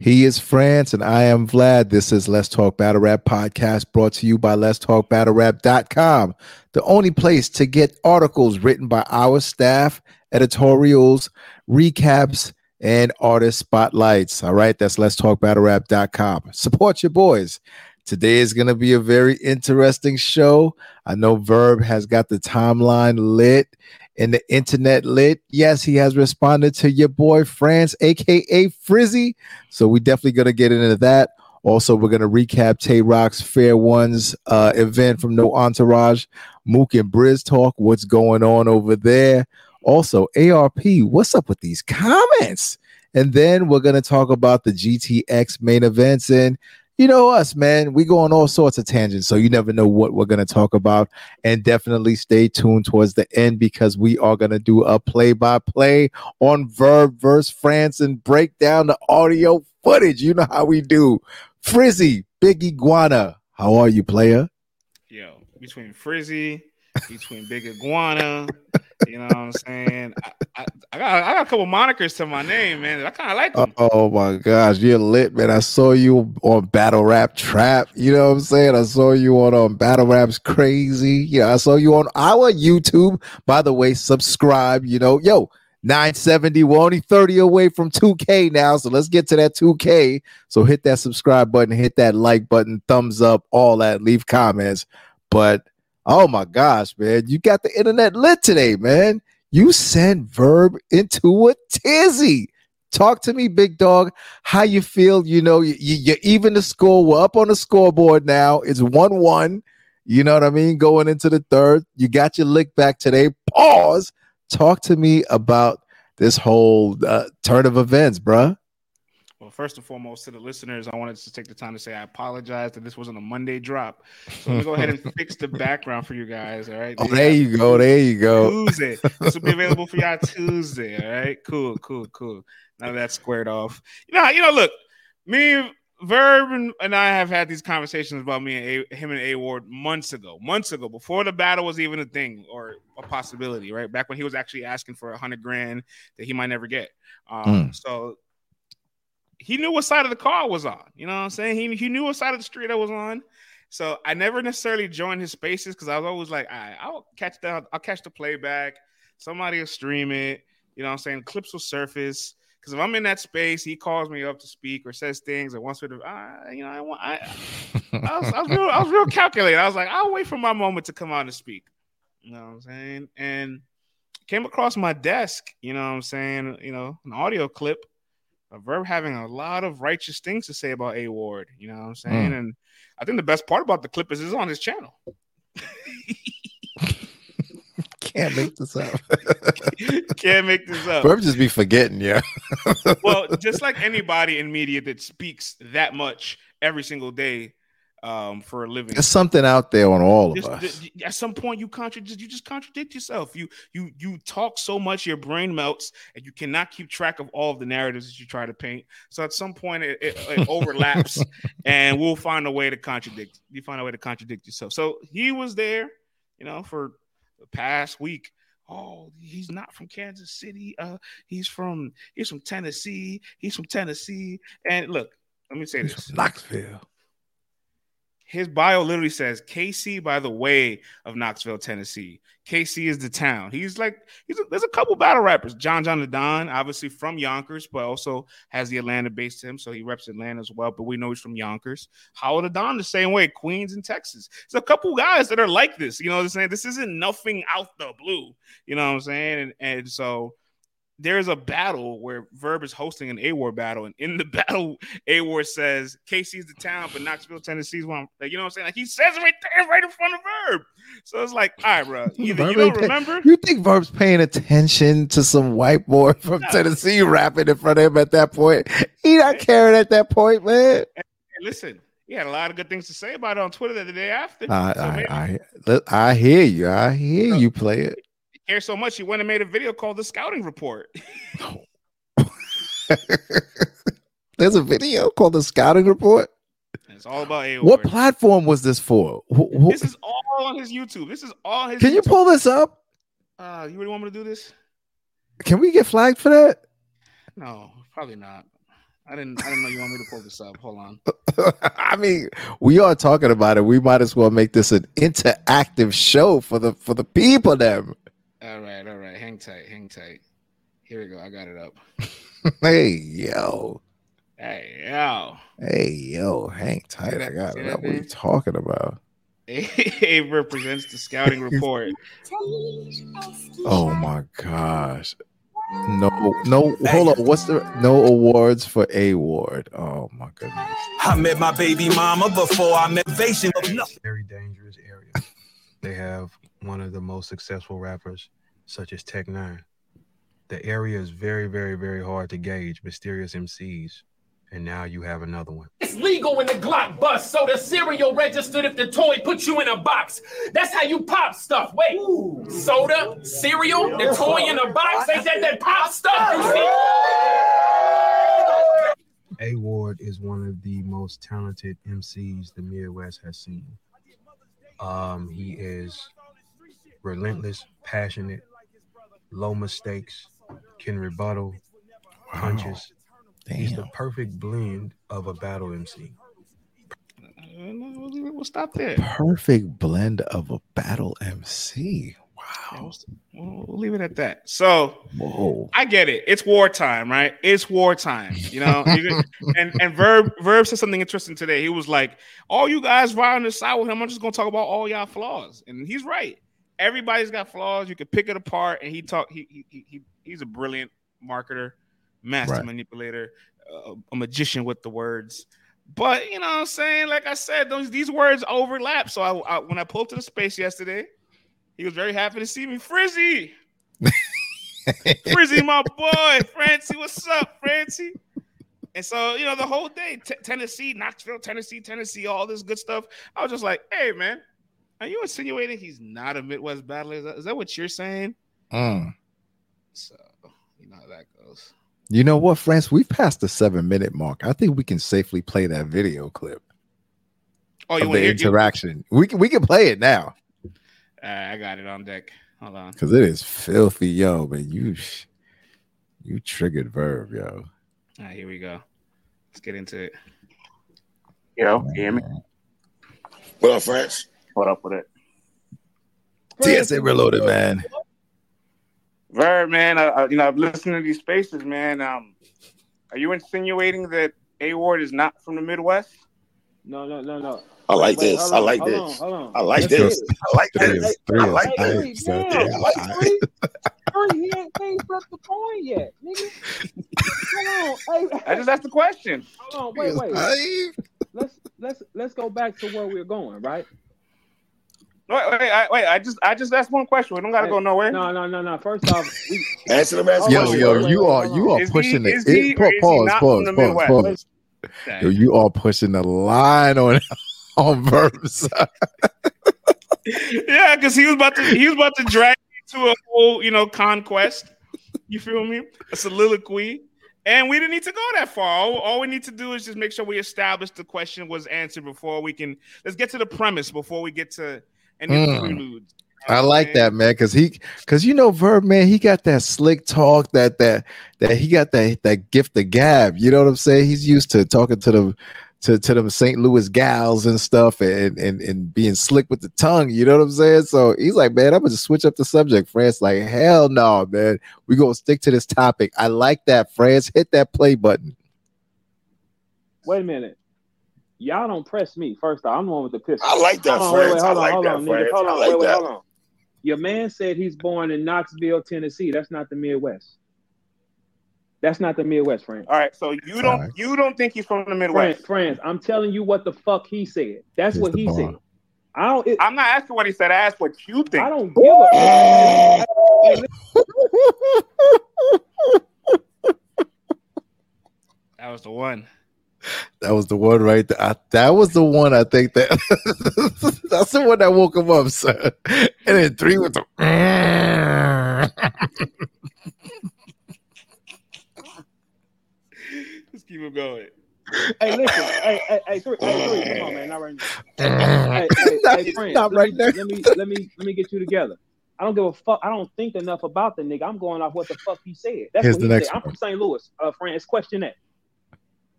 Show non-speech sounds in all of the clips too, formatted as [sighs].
He is France and I am Vlad. This is Let's Talk Battle Rap podcast brought to you by Let's Talk Battle Rap.com, the only place to get articles written by our staff, editorials, recaps, and artist spotlights. All right, that's Let's Talk Battle Rap.com. Support your boys. Today is going to be a very interesting show. I know Verb has got the timeline lit and the internet lit. Yes, he has responded to your boy France, aka Frizzy. So we definitely gonna get into that. Also, we're gonna recap Tay Roc's Fair Ones uh, event from No Entourage, Mook and Brizz talk. What's going on over there? Also, ARP, what's up with these comments? And then we're gonna talk about the GTX main events and you know us, man. We go on all sorts of tangents, so you never know what we're gonna talk about. And definitely stay tuned towards the end because we are gonna do a play-by-play on Verb versus France and break down the audio footage. You know how we do. Frizzy, Big Iguana, how are you, player? Yo, between Frizzy, between Big Iguana, you know what I'm saying? I, I, I, got I got a couple monikers to my name, man. I kind of like them. Oh my gosh, you're lit, man. I saw you on Battle Rap Trap. You know what I'm saying? I saw you on um, Battle Raps Crazy. Yeah, I saw you on our YouTube. By the way, subscribe. You know, yo, 970. We're only 30 away from 2K now. So let's get to that 2K. So hit that subscribe button, hit that like button, thumbs up, all that, leave comments. But Oh my gosh, man. You got the internet lit today, man. You sent Verb into a tizzy. Talk to me, big dog. How you feel? You know, you, you even the score. We're up on the scoreboard now. It's 1 1. You know what I mean? Going into the third. You got your lick back today. Pause. Talk to me about this whole uh, turn of events, bruh. First and foremost, to the listeners, I wanted to take the time to say I apologize that this wasn't a Monday drop. So let me go ahead and [laughs] fix the background for you guys. All right. Oh, there you go. There you go. Tuesday. This will be available for y'all [laughs] Tuesday. All right. Cool. Cool. Cool. Now that's squared off. You know, you know, look, me, Verb, and, and I have had these conversations about me and a, him and A Ward months ago, months ago, before the battle was even a thing or a possibility, right? Back when he was actually asking for a hundred grand that he might never get. Um, mm. So he knew what side of the car I was on. You know what I'm saying? He, he knew what side of the street I was on. So I never necessarily joined his spaces because I was always like, right, I'll catch the I'll catch the playback. Somebody will stream it. You know what I'm saying? Clips will surface. Because if I'm in that space, he calls me up to speak or says things or wants me to, uh, you know, I want, I, I, was, I, was real, I was real calculated. I was like, I'll wait for my moment to come out and speak. You know what I'm saying? And came across my desk, you know what I'm saying? You know, an audio clip a verb having a lot of righteous things to say about A Ward. You know what I'm saying? Mm. And I think the best part about the clip is it's on his channel. [laughs] Can't make this up. [laughs] Can't make this up. Verb just be forgetting, yeah. well, just like anybody in media that speaks that much every single day, um, for a living. There's something out there on all of us. At some point, you contradict. You just contradict yourself. You you you talk so much, your brain melts, and you cannot keep track of all of the narratives that you try to paint. So at some point, it, it, it [laughs] overlaps, and we'll find a way to contradict. You find a way to contradict yourself. So he was there, you know, for the past week. Oh, he's not from Kansas City. Uh, he's from he's from Tennessee. He's from Tennessee. And look, let me say he's this: Knoxville his bio literally says KC by the way of Knoxville, Tennessee. KC is the town. He's like, he's a, there's a couple battle rappers. John John Da Don, obviously from Yonkers, but also has the Atlanta base to him, so he reps Atlanta as well. But we know he's from Yonkers. Hollow Da Don the same way, Queens and Texas. There's a couple guys that are like this. You know what I'm saying? This isn't nothing out the blue. You know what I'm saying? And and so there's a battle where Verb is hosting an A Ward battle, and in the [laughs] battle, A Ward says KC's the town, but Knoxville, Tennessee's one. Like, you know what I'm saying? Like he says it right there, right in front of Verb. So it's like, all right, bro. Either you don't pay- remember. You think Verb's paying attention to some white boy from no. Tennessee rapping in front of him at that point? He not caring at that point, man. And listen, he had a lot of good things to say about it on Twitter the day after. I, so I, I, I, hear you. I hear you play it care so much, he went and made a video called the Scouting Report. [laughs] [laughs] There's a video called the Scouting Report. It's all about A. What platform was this for? This is all on his YouTube. This is all his. Can YouTube. you pull this up? Uh, you really want me to do this? Can we get flagged for that? No, probably not. I didn't. I didn't know you want me to pull this up. Hold on. [laughs] I mean, we are talking about it. We might as well make this an interactive show for the for the people. Them. All right. All right. Hang tight. Hang tight. Here we go. I got it up. [laughs] hey yo. Hey yo. Hey yo. Hang tight. I got it up. What are you talking about? [laughs] Abe represents the scouting report. [laughs] Oh my gosh. No, no, hold on. What's the no awards for A Ward? Oh my goodness. I met my baby mama before I met Vacation. Very dangerous area. they have one of the most successful rappers, such as Tech N9ne. The area is very, very, very hard to gauge. Mysterious MCs and now you have another one. It's legal when the Glock busts, so the cereal registered if the toy puts you in a box. That's how you pop stuff. Wait, Ooh. soda, cereal, the toy in a box. They said that pop stuff. You see? A Ward is one of the most talented MCs the Midwest has seen. Um, he is relentless, passionate, low mistakes, can rebuttal, punches. Damn. He's the perfect blend of a battle MC. We'll stop there. Perfect blend of a battle MC. Wow. We'll, we'll leave it at that. So, Whoa. I get it. It's wartime, right? It's wartime. You know, [laughs] and and Verb Verb said something interesting today. He was like, "All you guys riding the side with him, I'm just gonna talk about all y'all flaws," and he's right. Everybody's got flaws. You can pick it apart, and he talk. He he, he he's a brilliant marketer master right. manipulator, uh, a magician with the words. But you know what I'm saying? Like I said, those these words overlap. So I, I when I pulled to the space yesterday, he was very happy to see me. Frizzy. [laughs] Frizzy, my boy. Francie, what's up, Francie? And so, you know, the whole day, t- Tennessee, Knoxville, Tennessee, Tennessee, all this good stuff. I was just like, hey, man, are you insinuating he's not a Midwest battler? Is that, is that what you're saying? Mm. So, you know how that goes. You know what, France? We've passed the seven minute mark. I think we can safely play that video clip. Oh, you want the interaction? You? We can we can play it now. Uh, I got it on deck. Hold on, because it is filthy, yo. But you, you triggered verb, yo. All right, here we go. Let's get into it. Yo, you hear me? What up, France? What up with it? TSA reloaded, man. Verb, man, uh, you know, I've listened to these spaces, man. Um, are you insinuating that A Ward is not from the Midwest? No, no, no, no. I like Wait, this. I like this. I like this. I like this. I like this. I like this. He ain't ain't the point yet, nigga. Hold on. I just asked the question. Hold on. Wait, wait. Let's let's let's go back to where we're going, right? Wait, wait, I, wait! I just, I just asked one question. We don't got to go nowhere. No, no, no, no. First off, we, [laughs] answer the yo, question. Yo, you are, you are pushing the it, pause, pause, pause, pause. Yo, you are pushing the line on [laughs] on verbs. [laughs] yeah, because he was about to, he was about to drag me to a whole, you know, conquest. You feel me? A soliloquy. And we didn't need to go that far. All, all, we need to do is just make sure we establish the question was answered before we can. Let's get to the premise before we get to and mm. preludes. I like that man because he because you know Verb man he got that slick talk that that that he got that that gift of gab you know what I'm saying? He's used to talking to them to to them St. Louis gals and stuff and and and being slick with the tongue you know what I'm saying? So he's like man I'm gonna just switch up the subject France. Like hell no man. We gonna stick to this topic. I like that France. Hit that play button. Wait a minute y'all don't press me. First off, I'm the one with the pistol. I like that, hold on, wait, wait, hold on, hold on, nigga. Hold on, like wait, wait, hold on. Your man said he's born in Knoxville, Tennessee. That's not the Midwest. That's not the Midwest, friend. All right, so you don't right. you don't think he's from the Midwest, friends? I'm telling you what the fuck he said. That's Here's what he bar. said. I don't. It, I'm not asking what he said. I asked what you think. I don't give a. [laughs] that was the one. That was the one right there. I, that was the one I think that [laughs] that's the one that woke him up, sir. And then three with the Let's keep it going. Hey, listen. hey, hey, hey, three, hey, three, come on, man. Not right now. [laughs] hey, hey, not, hey, friend, not right there. Let me, let me, let me get you together. I don't give a fuck. I don't think enough about the nigga. I'm going off what the fuck he said. That's Here's what he said. One. I'm from St. Louis, uh, friend. It's question that.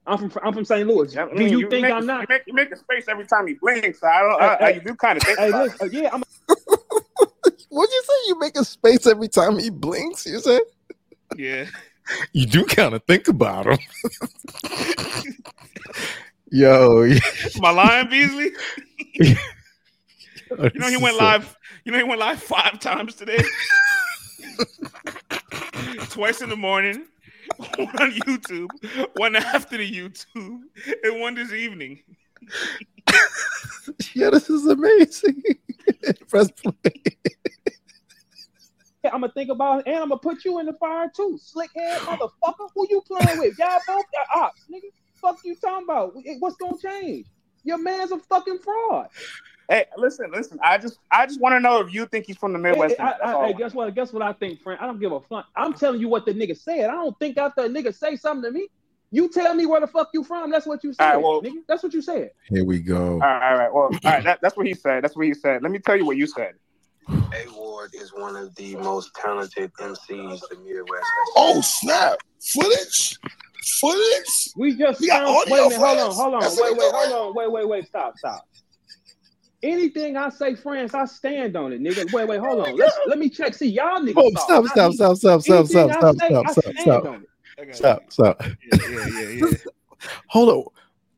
I'm from I'm from St. Louis. I Do mean, you, think make, I'm not? You make, you make a space every time you blink, so I don't. I, I, you do kind of think. Hey, about listen, yeah, I'm. [laughs] What'd you say? You make a space every time he blinks. You said Yeah. [laughs] you do kind of think about him. [laughs] Yo, My lion Beasley. you You know he went live. You know he went live five times today. Twice in the morning, one [laughs] on YouTube, one after the YouTube, and one this evening. [laughs] Yeah, this is amazing. [laughs] Press play. I'm gonna think about, it, and I'm gonna put you in the fire too, slick head motherfucker. Who you playing with? Y'all both got ops, nigga. Fuck you talking about? What's gonna change? Your man's a fucking fraud. Hey, listen, listen. I just, I just want to know if you think he's from the Midwest. Hey, I, I, hey, guess what? Guess what I think, friend. I don't give a fuck. I'm telling you what the nigga said. I don't think after a nigga say something to me, you tell me where the fuck you from. That's what you said, All right, well- nigga. That's what you said. Here we go. all right, all right. Well, all right. That, that's what he said. That's what he said. Let me tell you what you said. A Ward is one of the most talented MCs in the Midwest. Oh snap! Footage, footage. We just We got found, audio wait a minute, hold on, hold on, That's wait, what wait, hold on, wait, wait, wait, stop, stop. Anything I say, friends, I stand on it, nigga. Wait, wait, hold on. Let's [laughs] let me check. See, y'all niggas. Oh, talk, stop, stop, stop, stop, stop, stop, stop, stop, say, stop, stop, stop, on it. I got stop, stop. Yeah, yeah, yeah, yeah. [laughs] Hold on.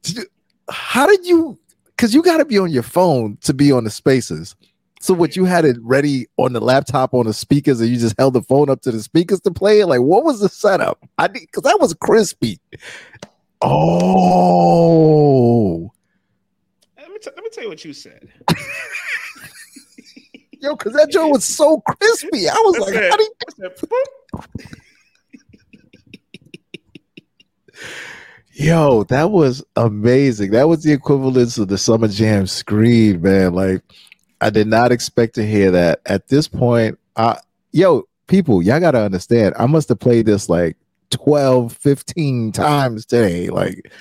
Did you- How did you? Because you got to be on your phone to be on the spaces. So what you had it ready on the laptop on the speakers, and you just held the phone up to the speakers to play it? Like, what was the setup? I because that was crispy. Oh, Let me, t- let me tell you what you said. [laughs] yo, because that joint was so crispy. I was like, Listen, how do you? Yo, that was amazing. That was the equivalence of the Summer Jam screen, man. Like, I did not expect to hear that. At this point, I yo, people, y'all gotta understand. I must have played this like 12, 15 times today. Like,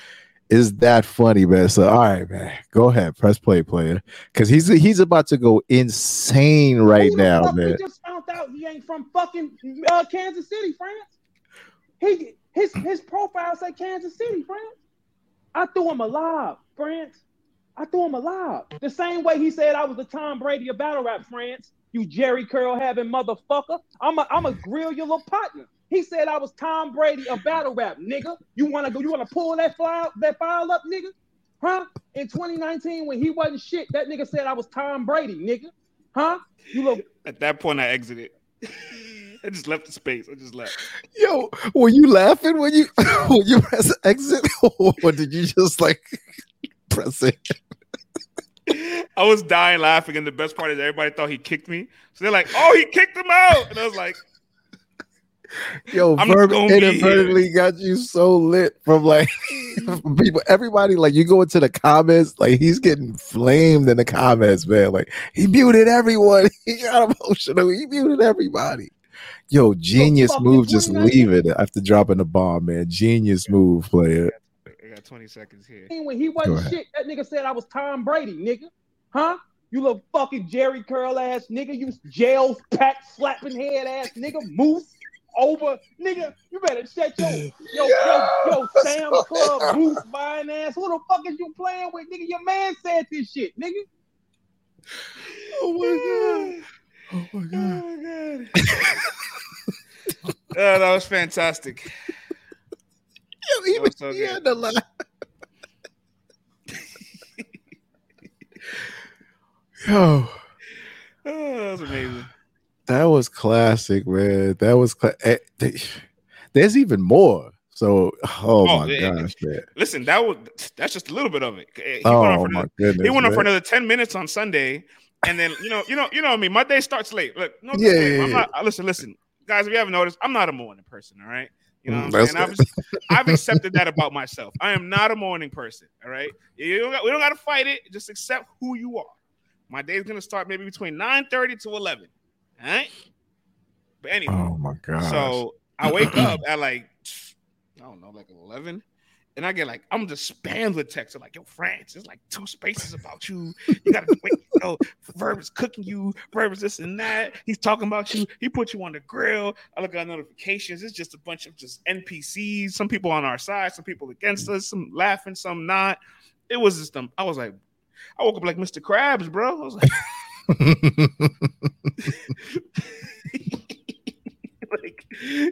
is that funny, man? So all right, man. Go ahead, press play, player. Cause he's he's about to go insane right now, man. Just found out he ain't from fucking uh, Kansas City, France. He his his profile say Kansas City, France. I threw him alive, lob, France. I threw him alive. The same way he said I was the Tom Brady of battle rap, France. You Jheri Curl having motherfucker. I'm a I'm a grill your little partner. He said I was Tom Brady of battle rap, nigga. You wanna go? You wanna pull that file that file up, nigga? Huh? In 2019, when he wasn't shit, that nigga said I was Tom Brady, nigga. Huh? You look At that point, I exited. [laughs] I just left the space. I just left. Yo, were you laughing when you [laughs] when you press exit, [laughs] or did you just like press it? I was dying laughing, and the best part is everybody thought he kicked me. So they're like, "Oh, he kicked him out," and I was like, [laughs] Yo, I'm Verb inadvertently got you so lit from like from [laughs] people. Everybody like you go into the comments, like he's getting flamed in the comments, man. Like he muted everyone. [laughs] He got emotional. He muted everybody. Yo, genius fucking move. Just 2019. leave it after dropping the bomb, man. Genius move, player. "I got 20 seconds here." when he wasn't shit, that nigga said I was Tom Brady, nigga. Huh? You little fucking Jheri Curl ass nigga. You jail pack slapping head ass nigga. Moose over nigga. You better shut your yo yo yo Sam Club Mousse buying ass. Who the fuck is you playing with, nigga? Your man said this shit, nigga. Oh my god. Oh my Oh my god. Oh, [laughs] that was fantastic. Yo, even was so he good. had to laugh. Yo. Oh, that was amazing. That was classic, man. That was cla- eh, there's even more. So, oh, Oh, my yeah. gosh, man. Listen, that was that's just a little bit of it. He went Oh on for my another, goodness. he went on for another 10 minutes on Sunday. And then you know, you know, you know I me. Mean? My day starts late. Look, no Yeah, yeah, I'm not, listen, listen, guys. If you haven't noticed, I'm not a morning person. All right, you know, Mm, what I'm saying? I've. I've accepted that about myself. I am not a morning person. All right, you don't got, we don't got to fight it. Just accept who you are. My day's gonna start maybe between 9:30 to 11. Right. But anyway, Oh my god. so I wake up at like I don't know, like 11, and and I get like I'm just spammed with texts like, "Yo, France, it's like two spaces about you. You gotta wait. [laughs] You know, Verb is cooking you. Verb is this and that. He's talking about you. He put you on the grill. I look at notifications. It's just a bunch of just NPCs. Some people on our side, some people against us. Some laughing, some not. It was just um. I was like, I woke up like Mr. Krabs, bro. I was like. [laughs] like,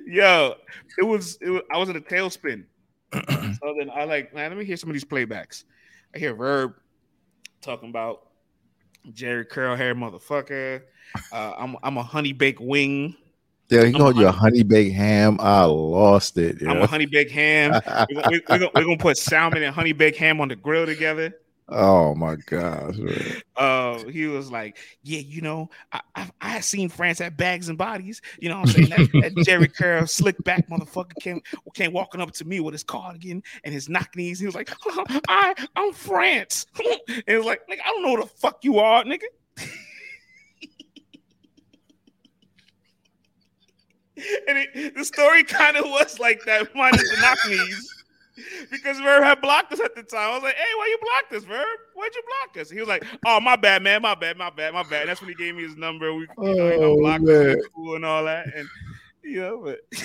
yo, it was, it was I was in a tailspin. [clears throat] so then I like, man, let me hear some of these playbacks. I hear Verb talking about Jheri curl hair motherfucker. Uh, I'm I'm a honey baked wing. Yeah, you know you're a honey baked ham. I lost it. I'm a honey baked ham. [laughs] we're, we're, we're, gonna, we're, gonna, put salmon and honey baked ham on the grill together. Oh my gosh. Uh, he was like, Yeah, you know, I, I, I seen France at bags and bodies. You know what I'm saying? That, that Jheri Curl slick back motherfucker came came walking up to me with his cardigan and his knock knees. He was like, [laughs] I I'm France. [laughs] and it was like, like, I don't know who the fuck you are, nigga. [laughs] and it, the story kind of was like that, minus the knock knees because Verb had blocked us at the time. I was like, "Hey, why you blocked us, Verb? Why'd you block us?" He was like, "Oh, my bad, man. My bad. My bad. My bad." And that's when he gave me his number. We you know, oh, blocked cool and all that, and you know, but. [laughs]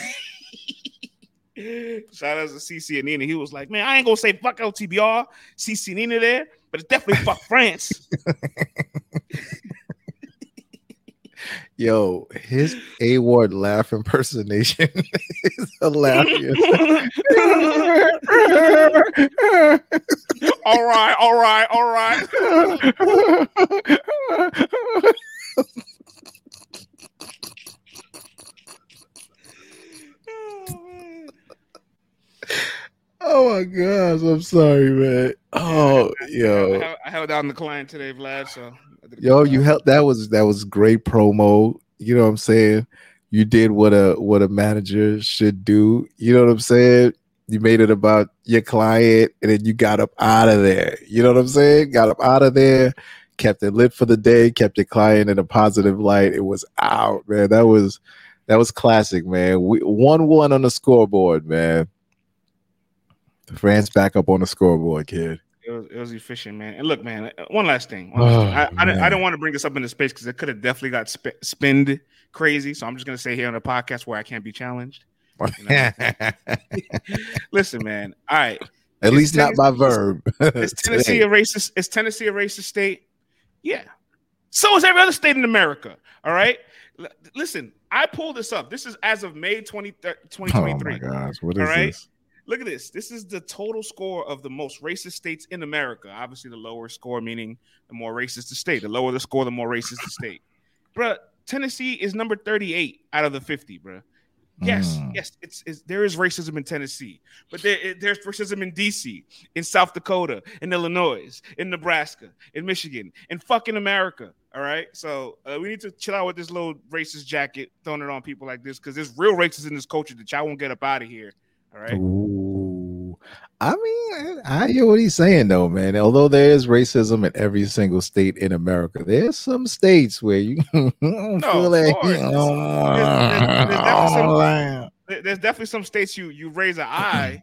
Shout out to CC and Nina. He was like, "Man, I ain't gonna say fuck LTBR, CC and Nina there, but it's definitely fuck France." [laughs] Yo, his A Ward laugh impersonation is hilarious. all right, all right, all right. oh my gosh, I'm sorry, man. Oh, yo, I, I held down the client today, Vlad. So Yo, you helped. That was that was great promo. You know what I'm saying? You did what a what a manager should do. You know what I'm saying? You made it about your client, and then you got up out of there. You know what I'm saying? Got up out of there, kept it lit for the day, kept your client in a positive light. It was out, man. That was that was classic, man. We one one on the scoreboard, man. France back up on the scoreboard, kid it was, it was efficient, man. And look, man, uh, one last thing. One last oh, thing. I, I, didn't, I, didn't, want to bring this up into space because it could have definitely got sp- spinned crazy. So I'm just gonna say here on the podcast where I can't be challenged. You know? [laughs] Listen, man. All right. At is least Tennessee, not by verb. [laughs] is Tennessee a racist? Is Tennessee a racist state? Yeah. So is every other state in America. All right. L- listen, I pulled this up. This is as of May 20, 2023. Oh my gosh, what is all right? this? Look at this. This is the total score of the most racist states in America. Obviously, the lower score meaning the more racist the state. The lower the score, the more racist the state. Bruh, Tennessee is number 38 out of the 50, bruh. Yes, mm. yes, it's, it's, there is racism in Tennessee, but there, there's racism in DC, in South Dakota, in Illinois, in Nebraska, in Michigan, in fucking America. All right, so uh, we need to chill out with this little racist jacket, throwing it on people like this, because there's real racism in this culture that y'all won't get up out of here. All right. Ooh. I mean, I hear what he's saying though, man. Although there is racism in every single state in America, there's some states where you no, [laughs] oh, feel like there's, there's, there's, definitely some, oh. there's, definitely some, states you you raise an eye,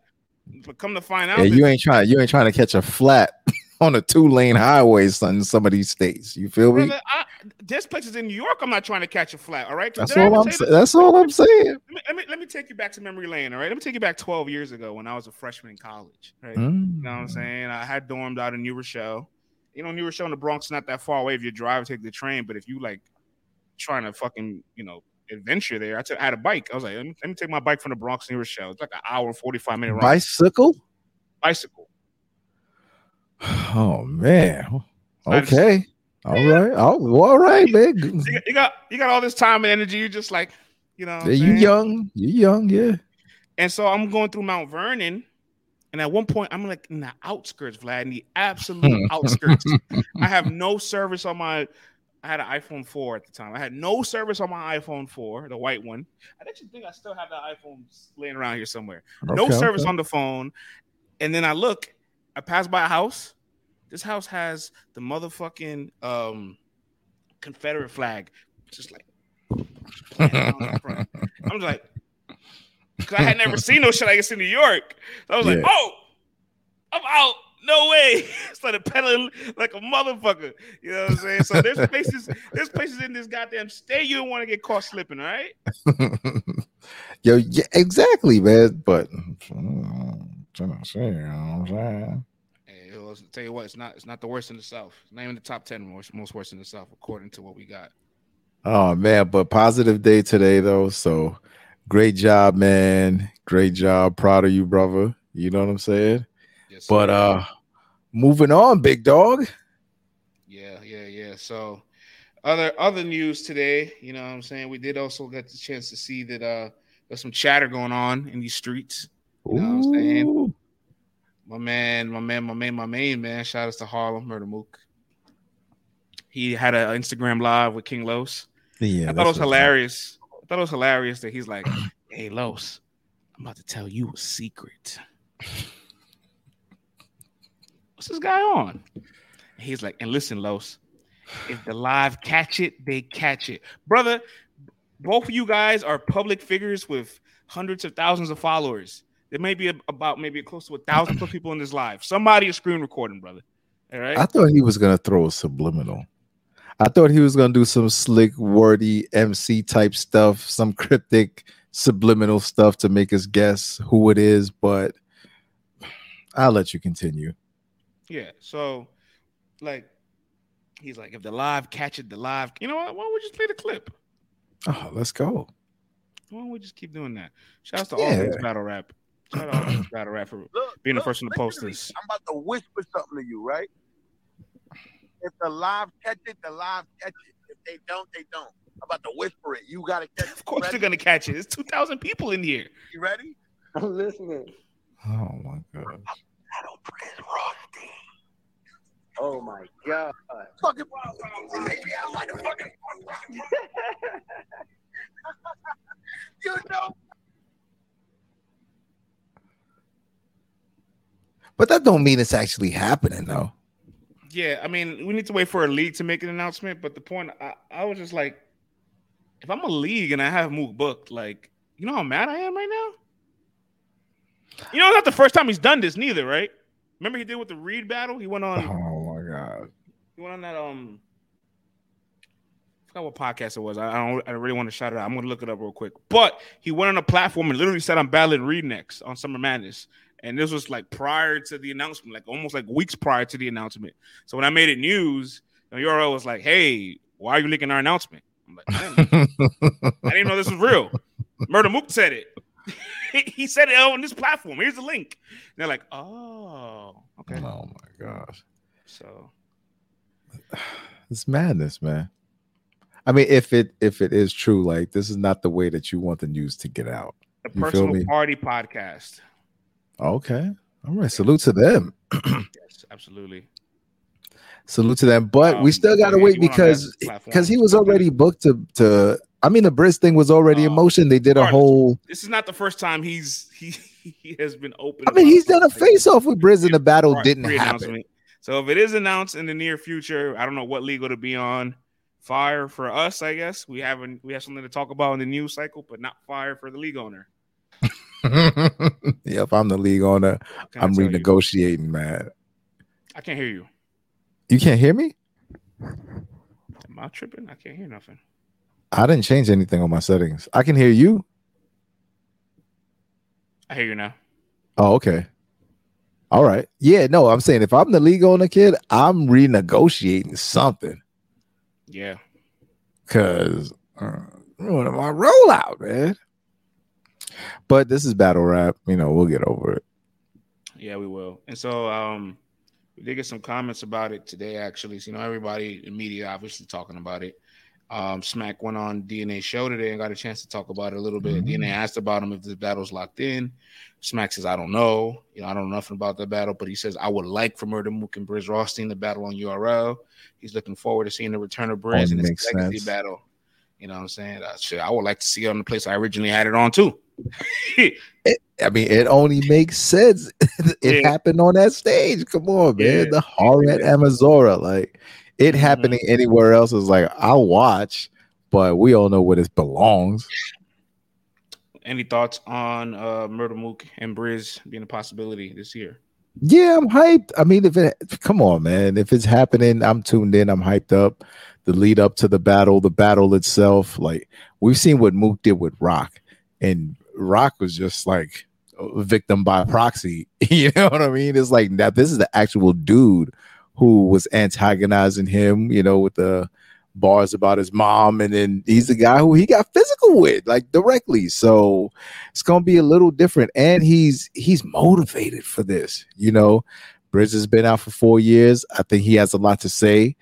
but come to find out, yeah, you ain't trying you ain't trying to catch a flat [laughs] on a two lane highway in some of these states. You feel me? I, there's places in New York I'm not trying to catch a flat. All right, that's all I'm. saying. that's all I'm saying. Let me, let me, let me take you back to memory lane. All right, let me take you back 12 years ago when I was a freshman in college. Right, mm. you know what I'm saying? I had dormed out in New Rochelle. You know, New Rochelle in the Bronx not that far away if you drive, take the train. But if you like trying to fucking, you know, adventure there, I, took, I had a bike. I was like, let me, let me take my bike from the Bronx to New Rochelle. It's like an hour and 45 minute ride. Bicycle. Bicycle. [sighs] Oh man. Okay. All right. Oh, all right, man. You got you got all this time and energy. You're just like, you know, yeah, you young. You young, yeah. And so I'm going through Mount Vernon, and at one point I'm like in the outskirts, Vlad, in the absolute [laughs] outskirts. I have no service on my. I had an iPhone 4 at the time. I had no service on my iPhone 4, the white one. I actually think I still have that iPhone laying around here somewhere. Okay, no service okay. on the phone. And then I look, I pass by a house. This house has the motherfucking um, Confederate flag, just like I'm like, because I had never [laughs] seen no shit like this in New York. So I was yeah. like, oh, I'm out. No way. [laughs] Started pedaling like a motherfucker. You know what I'm saying? So there's places, [laughs] there's places in this goddamn state you don't want to get caught slipping, all right? Yo, yeah, exactly, man. But mm, say, you know what I'm saying? Hey, I'll tell you what, it's not it's not the worst in the South. It's not even the top ten most, most worst in the South, according to what we got. Oh man, but positive day today though. So great job, man. Great job. Proud of you, brother. You know what I'm saying? Yes, But sir. uh moving on, big dog. Yeah, yeah, yeah. So other other news today, you know what I'm saying? We did also get the chance to see that uh there's some chatter going on in these streets. You know what I'm saying? My man, my man, my man, my main man. Shout out to Harlem Murda Mook. He had an Instagram live with King Los. Yeah, I thought it was hilarious. I thought it was hilarious that he's like, "Hey Los, I'm about to tell you a secret." What's this guy on? And he's like, "And listen, Los, if the live catch it, they catch it, brother. Both of you guys are public figures with hundreds of thousands of followers. There may be a- about maybe close to a thousand plus people in this live. Somebody is screen recording, brother. All right. I thought he was gonna throw a subliminal. I thought he was gonna do some slick, wordy MC type stuff, some cryptic subliminal stuff to make us guess who it is, but I'll let you continue. Yeah. So, like, he's like, if the live catch it, the live. You know what? Why don't we just play the clip? Oh, let's go. Why don't we just keep doing that? Shout out to all Yeah. things battle rap. Shout out to battle rap for Look, being the first one to post this. I'm about to whisper something to you, right? If the live catch it, the live catch it. If they don't, they don't. I'm about to whisper it. You gotta catch it. Of course, ready? they're gonna catch it. There's two thousand people in here. You ready? I'm listening. Oh my god. Battle Prince Rusty. Oh my god. Fucking maybe I like a fucking. [laughs] you know. But that don't mean it's actually happening though. Yeah, I mean, we need to wait for a league to make an announcement. But the point, I, I was just like, if I'm a league and I have Mook booked, like, you know how mad I am right now. You know, not the first time he's done this, neither, right? Remember he did with the Reed battle. He went on. Oh my god. He went on that um. I forgot what podcast it was. I, I don't. I really want to shout it out. I'm gonna look it up real quick. But he went on a platform and literally said, "I'm battling Reed next on Summer Madness." And this was like prior to the announcement, like almost like weeks prior to the announcement. So when I made it news, the URL was like, "Hey, why are you leaking our announcement?" I'm like, "Damn, I [laughs] didn't know this was real. Murda Mook said it. [laughs] he said it on this platform. Here's the link. And they're like, "Oh, okay." Oh my gosh. So It's madness, man. I mean, if it if it is true, like this is not the way that you want the news to get out. feel personal party podcast. Okay. All right. Salute to them. [clears throat] Yes, absolutely. Salute to them. But we Um, still gotta wait you went on because because he was already booked to to I mean the Brizz thing was already in Oh, motion. They did a whole This is not the first time he's he [laughs] he has been open. I mean, he's done a face off with Brizz and the battle Right, didn't happen. So if it is announced in the near future, I don't know what legal to be on. Fire for us, I guess. We haven't we have something to talk about in the news cycle, but not fire for the league owner. [laughs] [laughs] yeah, if I'm the league owner, I'm tell you? renegotiating, man. I can't hear you. You can't hear me? Am I tripping? I can't hear nothing. I didn't change anything on my settings. I can hear you. I hear you now. Oh, okay. All right. Yeah, no, I'm saying if I'm the league owner, kid, I'm renegotiating something Yeah. because uh, what am I rollout, man? But this is battle rap. You know, we'll get over it. Yeah, we will. And so um we did get some comments about it today, actually. So, you know, everybody in media obviously talking about it. Um, Smack went on DNA show today and got a chance to talk about it a little bit. DNA asked about him if the battle's locked in. Smack says, I don't know. You know, I don't know nothing about the battle, but he says, I would like for Murda Mook and Brizz Rawsteen to battle on URL. He's looking forward to seeing the return of Brizz Oh, and his legacy sense. battle. You know what I'm saying? Uh, shit, I would like to see it on the place I originally had it on too. [laughs] I mean, it only makes sense. [laughs] it Yeah. happened on that stage. Come on, man. Yeah. The horror at Amazora. Like it Mm-hmm. happening anywhere else is like I'll watch, but we all know where this belongs. Any thoughts on uh Murda Mook and Brizz being a possibility this year? Yeah, I'm hyped. I mean, if it come on, man, if it's happening, I'm tuned in. I'm hyped up. The lead up to the battle, the battle itself, like we've seen what Mook did with Roc, and Roc was just like victim by proxy. [laughs] You know what I mean? It's like that. This is the actual dude who was antagonizing him. You know, with the bars about his mom, and then he's the guy who he got physical with, like directly. So it's gonna be a little different, and he's he's motivated for this. You know, Bridges has been out for four years. I think he has a lot to say.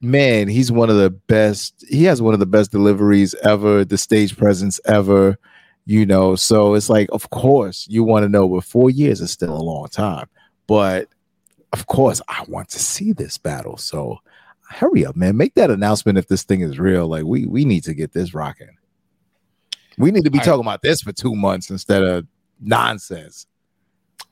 Man, he's one of the best. He has one of the best deliveries ever, the stage presence ever. You know, so it's like, of course, you want to know, but four years is still a long time. But of course, I want to see this battle. So hurry up, man. Make that announcement if this thing is real. Like we we need to get this rocking. We need to be I- talking about this for two months instead of nonsense.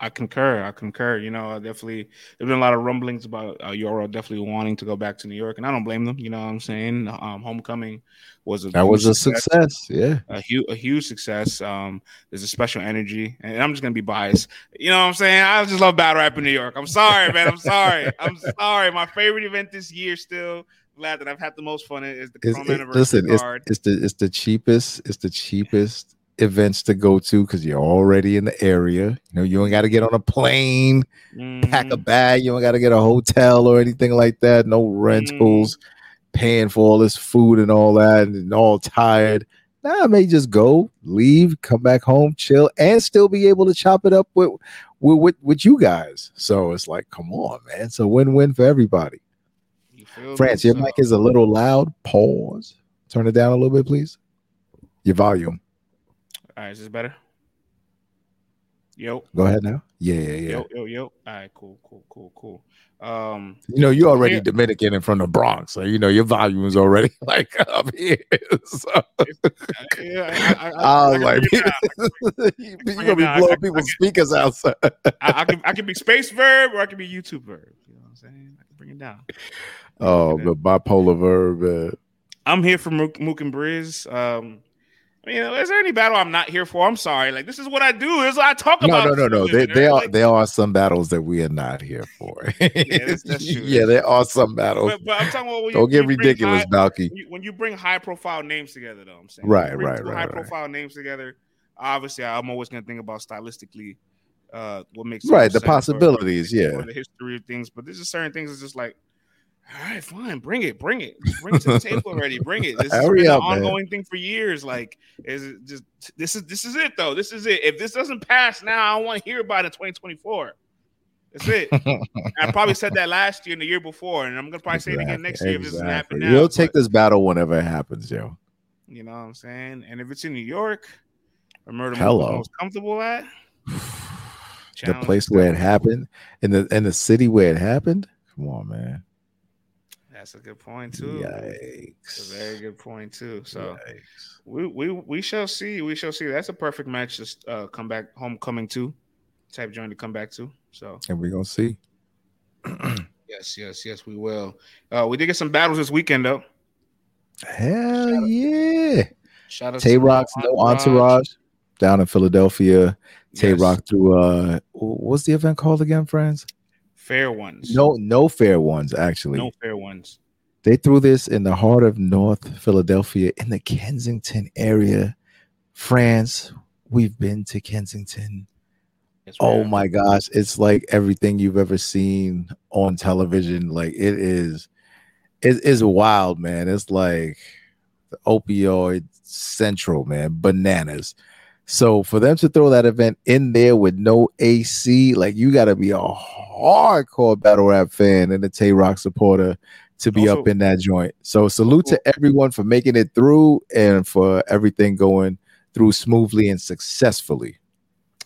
I concur. I concur. You know, I definitely there's been a lot of rumblings about uh, Euro definitely wanting to go back to New York, and I don't blame them. You know what I'm saying? Um, Homecoming was a That was a success. Yeah. a huge a huge success. Um, there's a special energy, and I'm just gonna be biased. You know what I'm saying? I just love battle rap in New York. I'm sorry, man. I'm sorry. I'm sorry. My favorite event this year still. Glad that I've had the most fun is the Chrome it- Anniversary listen, it's, it's the it's the cheapest, it's the cheapest events to go to because you're already in the area. You know, you ain't got to get on a plane, pack Mm-hmm. a bag, you don't got to get a hotel or anything like that. No rentals, paying for all this food and all that, and all tired. Nah, I may just go, leave, come back home, chill, and still be able to chop it up with with with, with you guys. So it's like, come on, man. It's a win-win for everybody. France, your So- mic is a little loud. Pause. Turn it down a little bit, please. Your volume. All right, is this better? Yo. Go ahead now. Yeah, yeah, yeah. Yo, yo, yo. All right, cool, cool, cool, cool. Um, You know, you're already Yeah. Dominican and from the Bronx, so you know your volume is already [laughs] like up here. So, yeah, I, I, I was can like, bring [laughs] you bring gonna be. I blowing people's speakers outside. I, I can I can be space verb or I can be YouTube verb. You know what I'm saying? I can bring it down. oh, the bipolar verb. uh, I'm here for Mook, Mook and Brizz. Um, I mean, is there any battle I'm not here for? I'm sorry. Like this is what I do. This is what I talk no, about. no, no, no. a There, there right? are Like, there are some battles that we are not here for. [laughs] yeah, that's- that's [laughs] yeah, there are some battles. but, but I'm talking about when Don't you, get ridiculous, Balky. When you, bring high profile names together, though, I'm saying Right, When you bring right, right, High right. profile names together. Obviously, I'm always going to think about stylistically uh, what makes Right, the sense or- or- possibilities, yeah. or the history of things. But there's just certain things that's just like. All right, fine. Bring it. Bring it. Bring it to the table already. Bring it. This has been up, an man. ongoing thing for years. Like, is it just this is this is it though. This is it. If this doesn't pass now, I don't want to hear about it in 2024. That's it. I [laughs] probably said that last year and the year before, and I'm gonna probably say it again next year if this doesn't happen now. You'll take this battle whenever it happens, yo. you know what I'm saying? And if it's in New York, or Murder Hello. most comfortable at, [sighs] The place where it happened, in the in the city where it happened. Come on, man. That's a good point too. Yikes. A very good point too. So we, we we shall see. We shall see. That's a perfect match to uh, come back homecoming to type joint to come back to. So And we're gonna see. [clears throat] yes, yes, yes, we will. Uh, we did get some battles this weekend though. Hell yeah. Shout out Tay to Roc's no entourage down in Philadelphia. Tay Yes. Roc through uh what's the event called again, friends? Fair ones. No, no fair ones, actually. no fair ones. They threw this in the heart of North Philadelphia in the Kensington area. France, we've been to Kensington. Yes, Oh my gosh, it's like everything you've ever seen on television. Like it is, it is wild, man. It's like the opioid central, man, bananas. So for them to throw that event in there with no AC, like you got to be a hardcore battle rap fan and a Tay Roc supporter to be Also- up in that joint. So salute to everyone for making it through and for everything going through smoothly and successfully.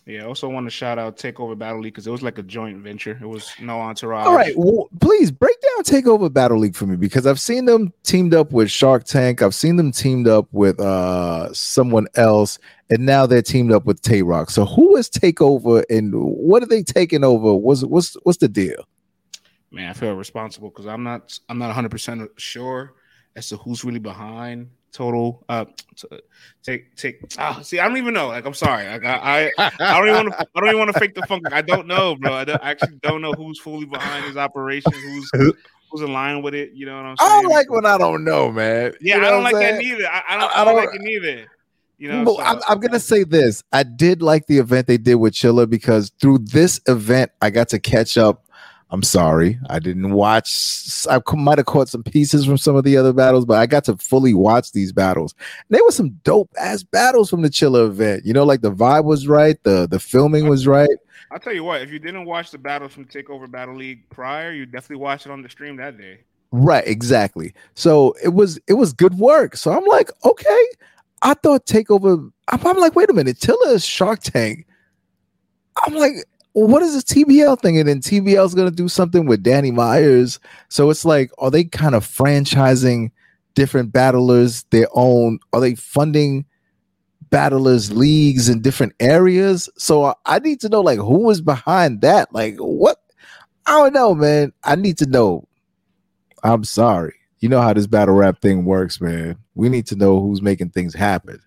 Yeah, I also want to shout out Takeover Battle League because it was like a joint venture. It was no entourage. All right, well, please break down Takeover Battle League for me because I've seen them teamed up with Shark Tank. I've seen them teamed up with uh someone else, and now they're teamed up with Tay Roc. So who is Takeover, and what are they taking over? What's what's what's the deal? man, I feel responsible because I'm not I'm not 100 percent sure as to who's really behind total uh t- take take ah, see i don't even know like i'm sorry like i i, I don't even want to i don't even want to fake the funk i don't know bro I, don't, I, actually don't know who's fully behind his operation who's who's in line with it you know what i'm saying i don't like when i don't know man yeah you know i don't like saying? that neither I, I, don't, I, don't, like it neither you know, well, so, I'm, I'm, gonna say this. I did like the event they did with Chilla because through this event, I got to catch up I'm sorry, I didn't watch. I might have caught some pieces from some of the other battles, but I got to fully watch these battles. And there were some dope ass battles from the Chilla event. You know, like the vibe was right, the the filming was right. I'll tell you what, if you didn't watch the battles from Takeover Battle League prior, you definitely watched it on the stream that day. Right, exactly. So it was it was good work. So I'm like, okay. I thought Takeover. I'm, I'm like, wait a minute, Chilla is Shark Tank. I'm like, well, what is this TBL thing? And then TBL is going to do something with Danny Myers. So it's like, are they kind of franchising different battlers their own? Are they funding battlers leagues in different areas? So I need to know, like, who is behind that? Like, what? I don't know, man. I need to know. I'm sorry. You know how this battle rap thing works, man. We need to know who's making things happen.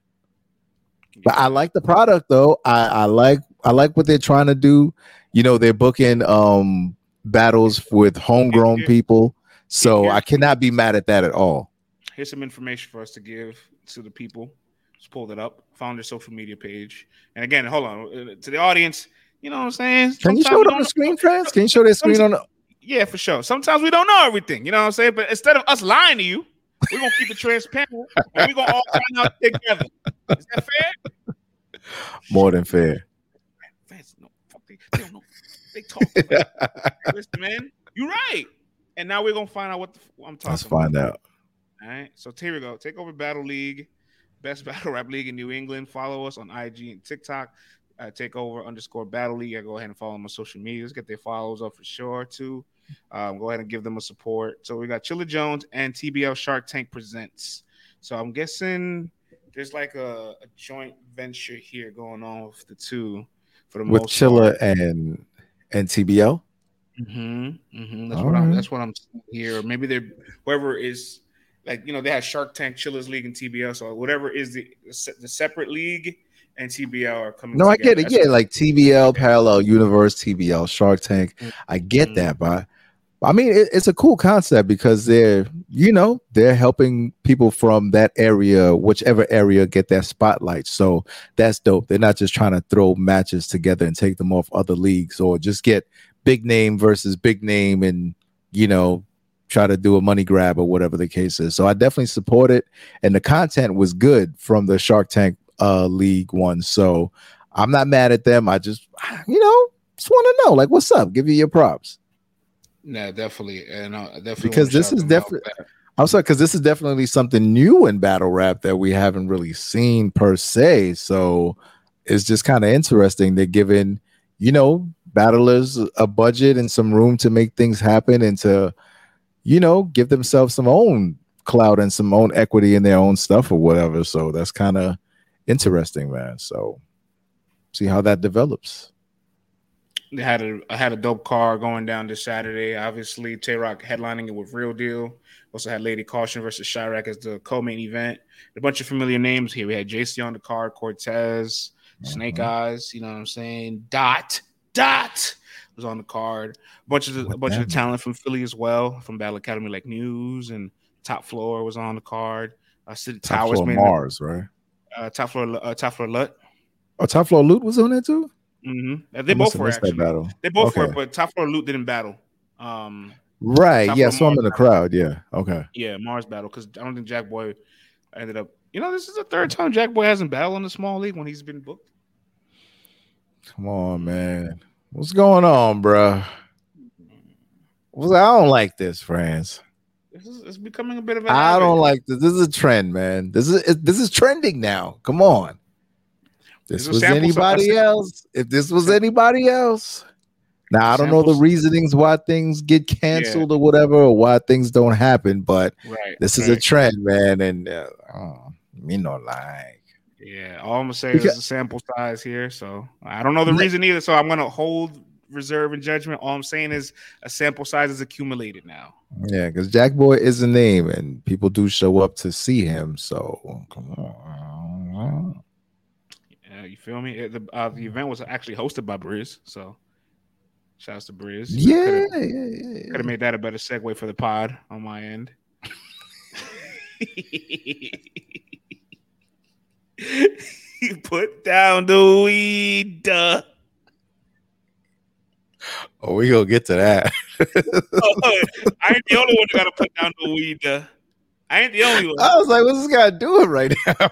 But I like the product though. I, I like I like what they're trying to do. You know, they're booking um battles with homegrown people. So I cannot be mad at that at all. Here's some information for us to give to the people. Just pulled it up. Found their social media page. And again, hold on uh, to the audience. You know what I'm saying? Can Sometimes you show it on the screen, Trans? Can you show that screen on the? Yeah, for sure. Sometimes we don't know everything. You know what I'm saying? But instead of us lying to you, we're gonna keep it transparent and we're gonna all find out together. Is that fair? More than fair. They, don't know. They talk. [laughs] Listen, man, you're right. And now we're gonna find out what the, I'm talking. Let's find out. All right. So here we go. Take over Battle League, best [laughs] battle rap league in New England. Follow us on IG and TikTok. Uh, take over underscore battle league. I go ahead and follow them on social media. Let's get their follows up for sure too. Um, go ahead and give them a support. So we got Chilla Jones and TBL Shark Tank presents. So I'm guessing there's like a, a joint venture here going on with the two for the with most Chilla part. and and TBL. Mm-hmm, mm-hmm. That's All what right. I'm. That's what I'm seeing here. Maybe they're whoever is like you know they have Shark Tank, Chilla's League, and TBL. So whatever is the the separate league and TBL are coming. No, together. I get it. That's yeah, like TBL, Parallel Universe, TBL, Shark Tank. Mm-hmm. I get that, but I mean, it, it's a cool concept because they're, you know, they're helping people from that area, whichever area, get that spotlight. So that's dope. They're not just trying to throw matches together and take them off other leagues or just get big name versus big name and, you know, try to do a money grab or whatever the case is. So I definitely support it. And the content was good from the Shark Tank uh, League one. So I'm not mad at them. I just, [sighs] you know, just want to know, like, what's up? Give you your props. Yeah, definitely, and uh, definitely because this is definitely. I'm sorry, because this is definitely something new in battle rap that we haven't really seen per se. So it's just kind of interesting. They're giving, you know, battlers a budget and some room to make things happen and to, you know, give themselves some own clout and some own equity in their own stuff or whatever. So that's kind of interesting, man. So see how that develops. They had a had a dope car going down this Saturday. Obviously, Tay Roc headlining it with Real Deal. Also had Lady Caution versus Chey Raq as the co-main event. A bunch of familiar names here. We had JC on the card, Cortez, uh-huh. Snake Eyes. You know what I'm saying? Dot Dot was on the card. A bunch of the, a bunch of the talent from Philly as well, from Battle Academy like News and Top Floor was on the card. Uh, City Top Towers, floor Mars, right? Uh, top floor, uh, top floor Lut. Oh, top floor Loot was on there too. Mm-hmm. They both were actually. battle. They both okay. were, but Top Floor Loot didn't battle. Um, right. Yeah. So I'm in the crowd. Yeah. Okay. Yeah, Mars battle because I don't think Jack Boy ended up. You know, this is the third time Jack Boy hasn't battled in the small league when he's been booked. Come on, man. What's going on, bro? I don't like this, friends. This is it's becoming a bit of an. I don't like this. This is a trend, man. This is this is trending now. Come on this was anybody else, if this was anybody else, now I don't know the reasonings why things get canceled yeah. or whatever, or why things don't happen, but right, this is right. a trend, man, and uh, oh, me no like. Yeah, all I'm gonna say because, is the sample size here, so I don't know the reason either. So I'm gonna hold reserve and judgment. All I'm saying is a sample size is accumulated now. Yeah, because Jack Boy is a name, and people do show up to see him. So come on. Yeah, you feel me? It- the, uh, the event was actually hosted by Brizz, so shouts to Brizz. Yeah, Could've- yeah, yeah, Could have made that a better segue for the pod on my end. [laughs] Put down the weed. uh. Oh, we gonna get to that. [laughs] Oh, I ain't the only one that got to put down the weed. uh. I ain't the only one. I was like, what's this guy doing right now? [laughs]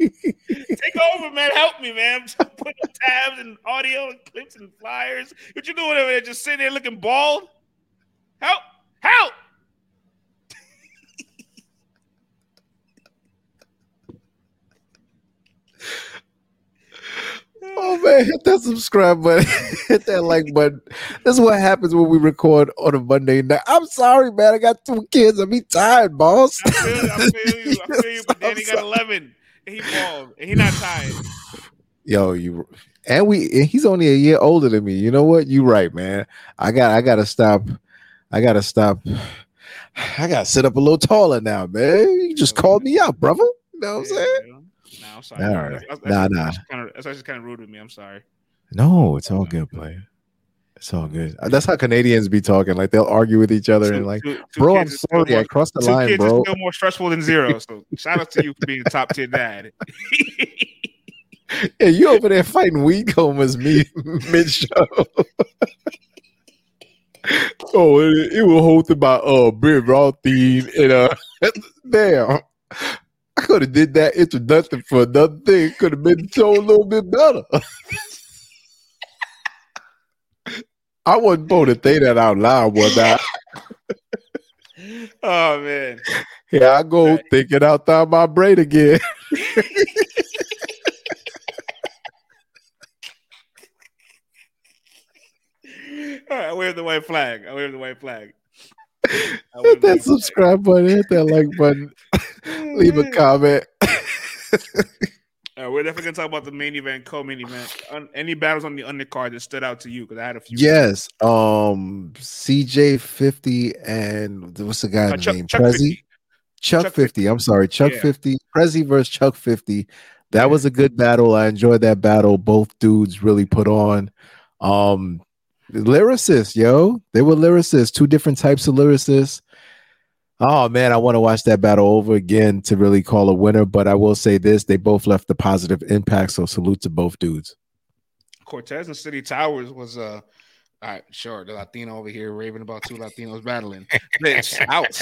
Take over, man. Help me, man. I'm putting up tabs and audio and clips and flyers. What you doing over there? Just sitting there looking bald? Help! Help! Oh man, hit that subscribe button, [laughs] hit that like button. This is what happens when we record on a Monday night. I'm sorry, man. I got two kids. I be tired, boss. I feel you. I feel you. I [laughs] feel you. But he got 11. And he bald. And he not tired. [laughs] Yo, you and we and he's only a year older than me. You know what? You right, man. I got I gotta stop. I gotta stop. [sighs] I gotta sit up a little taller now, man. You just called me out, brother. You know what I'm saying? I'm sorry. All right. That's, that's, Nah, that's, nah. That's kind of, that's actually kind of rude with me. I'm sorry. No, it's all good, player. It's all good. That's how Canadians be talking. Like they'll argue with each other and like, Two- two bro, I'm sorry, I crossed the two line, kids bro. is still more stressful than zero. So shout out to you for being a top tier dad. [laughs] Yeah, you over there fighting weed comas me [laughs] mid show. [laughs] oh, it, it was hosted by uh Brizz Rawsteen and uh damn. [laughs] I could have did that introduction for another thing. Could have been shown a little bit better. [laughs] I wasn't supposed to say that out loud, was I? [laughs] oh man. Here I go thinking outside my brain again. All right, I wave the white flag. I wave the white flag. Hit that subscribe button, hit that like button, [laughs] leave a comment. All right, we're definitely gonna talk about the main event, co-main event. Un- any battles on the undercard that stood out to you? Because I had a few. Yes. Um CJ 50 and what's the guy's Uh, Chuck- name? Chuck Prezi? 50. Chuck, Chuck 50. I'm sorry, Chuck Yeah. 50. Prezi versus Chuck 50. That was a good battle. I enjoyed that battle. Both dudes really put on. Um lyricists, yo. They were lyricists, two different types of lyricists. Oh man, I want to watch that battle over again to really call a winner. But I will say this: they both left a positive impact. So salute to both dudes. Cortez and City Towers was uh all right, sure. The Latino over here raving about two Latinos battling. Bitch, out.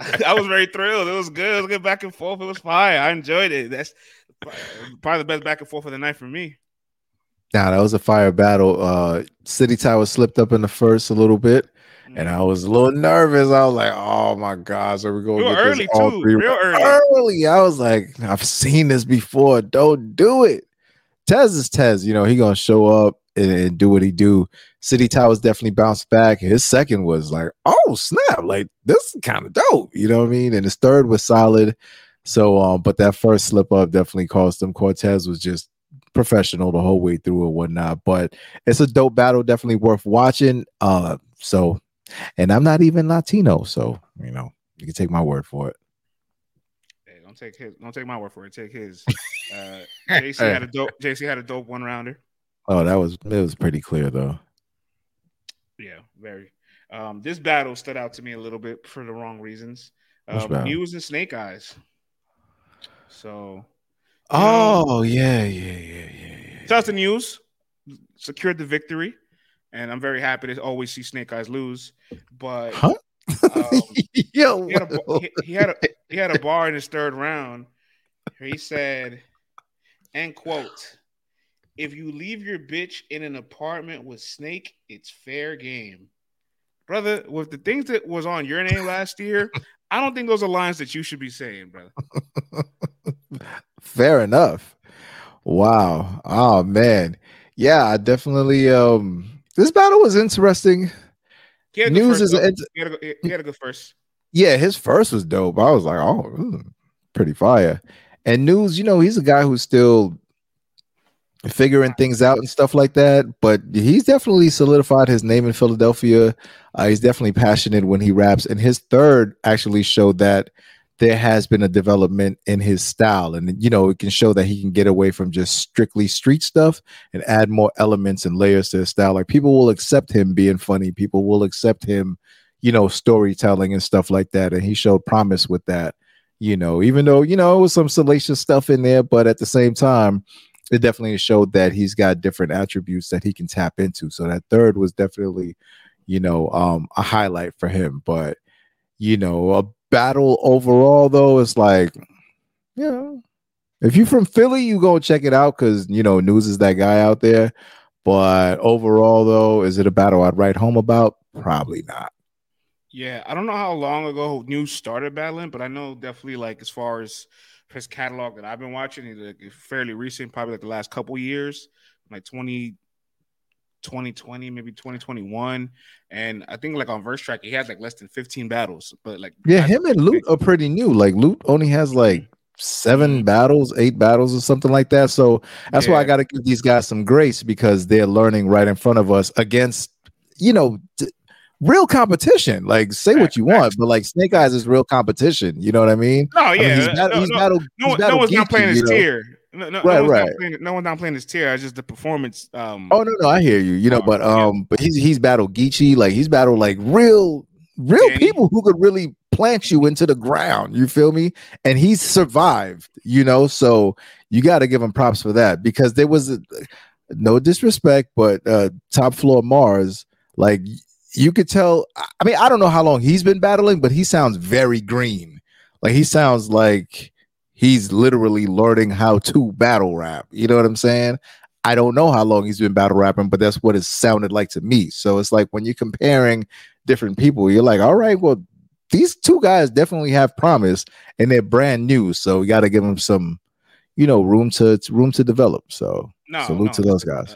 [laughs] I was very thrilled. It was good. It was good back and forth. It was fire. I enjoyed it. That's probably the best back and forth of the night for me. Nah, that was a fire battle. Uh City Tower slipped up in the first a little bit, and I was a little nervous. I was like, "Oh my gosh, are we going to get early, this all too. three Real early. Early, I was like, "I've seen this before. Don't do it." Tez is Tez. You know he gonna show up and, and do what he do. City Towers definitely bounced back. His second was like, "Oh snap! Like this is kind of dope." You know what I mean? And his third was solid. So, um, but that first slip up definitely cost him. Cortez was just professional the whole way through and whatnot. But it's a dope battle, definitely worth watching. Uh, so, and I'm not even Latino, so you know you can take my word for it. Hey, don't take his don't take my word for it. Take his. [laughs] Uh JC had a dope JC had a dope one rounder. Oh, that was it was pretty clear though. Yeah, very. Um, this battle stood out to me a little bit for the wrong reasons. Um, battle? News and Snake Eyes. So, Oh yeah, yeah, yeah, yeah. shout out to News, secured the victory, and I'm very happy to always see Snake Eyes lose. But Huh? um, [laughs] Yo, he, had a, he, he had a he had a bar in his third round. He said, "End quote." If you leave your bitch in an apartment with Snake, it's fair game. Brother, with the things that was on your name last year, I don't think those are lines that you should be saying, brother. [laughs] Fair enough. Wow. Oh man. Yeah, I definitely um this battle was interesting. News is ent- he, had a, good- he had a good first. yeah, his first was dope. I was like, oh, pretty fire. And News, you know, he's a guy who's still figuring things out and stuff like that. But he's definitely solidified his name in Philadelphia. Uh, he's definitely passionate when he raps, and his third actually showed that there has been a development in his style, and you know it can show that he can get away from just strictly street stuff and add more elements and layers to his style. Like people will accept him being funny, people will accept him, you know, storytelling and stuff like that, and he showed promise with that. You know, even though you know it was some salacious stuff in there, but at the same time, it definitely showed that he's got different attributes that he can tap into. So that third was definitely, you know, um, a highlight for him. But you know, a battle overall though is like, you know, if you're from Philly, you go check it out because you know news is that guy out there. But overall, though, is it a battle I'd write home about? Probably not. Yeah, I don't know how long ago News started battling, but I know definitely like as far as his catalog that I've been watching, like fairly recent, probably like the last couple years, like 20, 2020, maybe 2021. And I think like on verse track, he had like less than 15 battles. But like Yeah, him and Lute are pretty new. Like Lute only has like seven mm-hmm. battles, eight battles, or something like that. So that's why I got to give these guys some grace because they're learning right in front of us against, you know, real competition. Like, say what you want, but like Snake Eyes is real competition. You know what I mean? No, I mean, yeah, he's, no, bat- no, he's no, battled. no, he's one- no one's not Geechee, playing his you know? tier. No, no, Right, no one's right. Not playing, no one's not playing his tier. It's just the performance. Um, Oh no, no, I hear you. You know, but um, but he's he's battled Geechee, like he's battled like real, real people who could really plant you into the ground. You feel me? And he's survived. You know, so you got to give him props for that because there was a, no disrespect, but uh, top floor Mars, like you could tell. I mean, I don't know how long he's been battling, but he sounds very green. Like he sounds like he's literally learning how to battle rap. You know what I'm saying? I don't know how long he's been battle rapping, but that's what it sounded like to me. So it's like when you're comparing different people, you're like, all right, well, these two guys definitely have promise and they're brand new. So you got to give them some, you know, room to room to develop. So No, salute no. to those guys.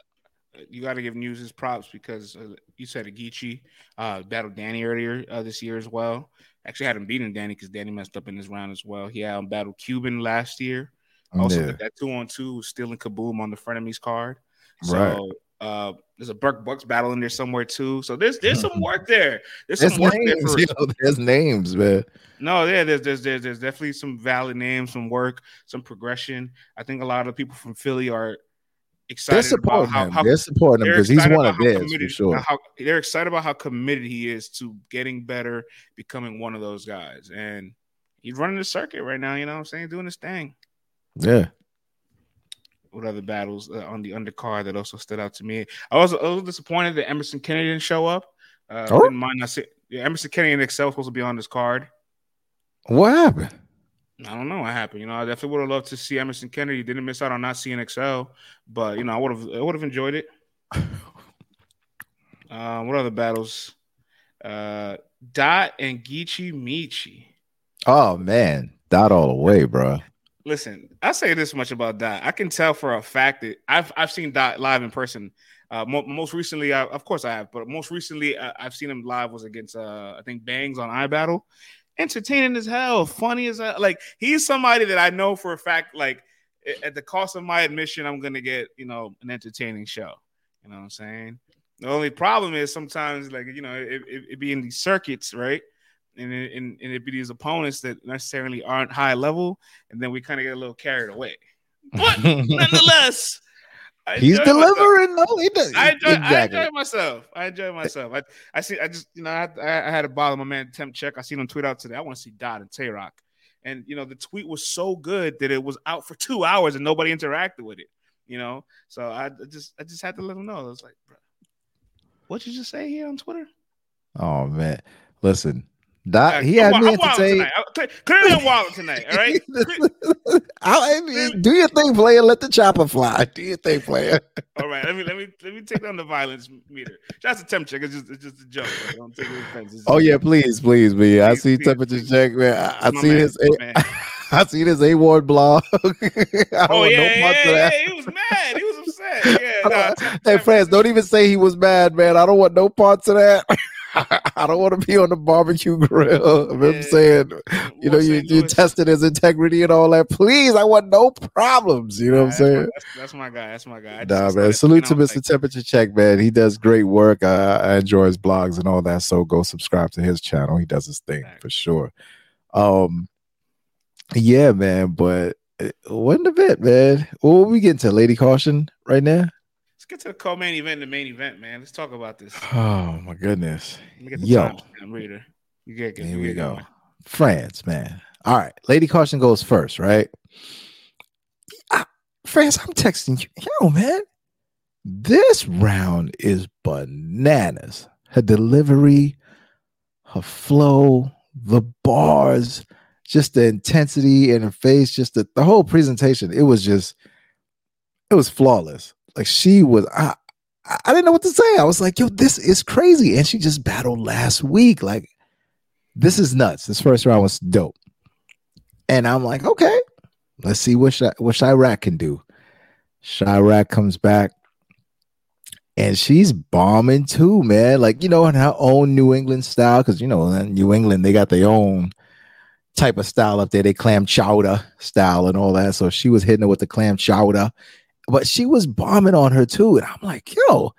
you got to give News his props because uh, you said Agichi uh, battled Danny earlier uh, this year as well. Actually, had him beating Danny because Danny messed up in this round as well. He had him battle Cuban last year. Also, Yeah. that two on two was still in Kaboom on the front of frenemies card. So Right. uh, there's a Burke Bucks battle in there somewhere too. So there's there's some [laughs] work there. There's, There's some work there names, for you know, there's names, man. no, yeah, there's, there's there's there's definitely some valid names, some work, some progression. I think a lot of people from Philly are excited They're supporting about how, him. how They're supporting him because he's one of theirs for sure. How, they're excited about how committed he is to getting better, becoming one of those guys, and he's running the circuit right now. You know what I'm saying, doing his thing. Yeah. What other battles uh, on the undercard that also stood out to me? I was a little disappointed that Emerson Kennedy didn't show up. Uh, Oh? Didn't mind. I see, yeah, Emerson Kennedy and Excel supposed to be on this card. What happened? I don't know what happened. You know, I definitely would have loved to see Emerson Kennedy. Didn't miss out on not seeing Excel, but you know, I would have I would have enjoyed it. [laughs] Uh, what other battles? Uh, Dot and Geechee Michi. Oh man, dot all the way, bro. Listen, I say this much about Dot. I can tell for a fact that I've I've seen Dot live in person. Uh, mo- most recently, I, of course, I have, but most recently, I, I've seen him live was against uh, I think Bangs on iBattle. Entertaining as hell, funny as hell. Like he's somebody that I know for a fact. Like at the cost of my admission, I'm gonna get you know an entertaining show. You know what I'm saying? The only problem is sometimes like you know it, it, it be in these circuits, right? And it, and, and it be these opponents that necessarily aren't high level, and then we kind of get a little carried away. But [laughs] nonetheless, I He's enjoy myself. delivering. No, he does. I enjoy, I enjoy myself. I enjoy myself. I, I see. I just you know I, I had to bother my man Temp Check. I seen him tweet out today. I want to see Dot and Tay Roc, and you know the tweet was so good that it was out for two hours and nobody interacted with it. You know, so I I just I just had to let him know. I was like, bro, what you just say here on Twitter? Oh man, listen, dot. Uh, He had I'm, me entertained. tonight. I- Clearly, I'm wilding tonight. All right. [laughs] I, mean, do your thing, player. Let the chopper fly. [laughs] Do your thing, player. [laughs] All right. Let me let me let me take down the violence meter. That's a temp check. It's just it's just a joke. Don't take offense. Oh yeah, please, please, me. I see please, temperature check, man. I, I see man, his. I see this A Ward blog. Oh yeah, no yeah, yeah, yeah, He was mad. He was upset. Yeah. Nah, don't- hey, friends, don't even say he was mad, man. I don't want no parts of that. I don't want to be on the barbecue grill. I'm saying, you know, you, you tested his integrity and all that. Please, I want no problems. You know what I'm saying? That's, that's, my guy. That's my guy. Nah, man. Salute to Mr. Like, Temperature Check, man. He does great work. I, I, enjoy his blogs and all that. So go subscribe to his channel. He does his thing for sure. Um, yeah, man. But uh, what the bit, man? What we getting to? Lady Caution right now? Get to the co-main event, the main event, man. Let's talk about this. [sighs] Oh my goodness. Yo, reader. You get, Here we go. Going. France, man. All right, Lady Caution goes first, right? I, France, I'm texting you. Yo, man, this round is bananas. Her delivery, her flow, the bars, just the intensity in her face, just the, the whole presentation. It was just, it was flawless. Like she was, I, I didn't know what to say. I was like, yo, this is crazy. And she just battled last week. Like, this is nuts. This first round was dope. And I'm like, okay, let's see what Sh- what Chey Raq can do. Chey Raq comes back and she's bombing too, man. Like, you know, in her own New England style, because you know, in New England, they got their own type of style up there. They clam chowder style and all that. So she was hitting it with the clam chowder but she was bombing on her too. And I'm like, yo,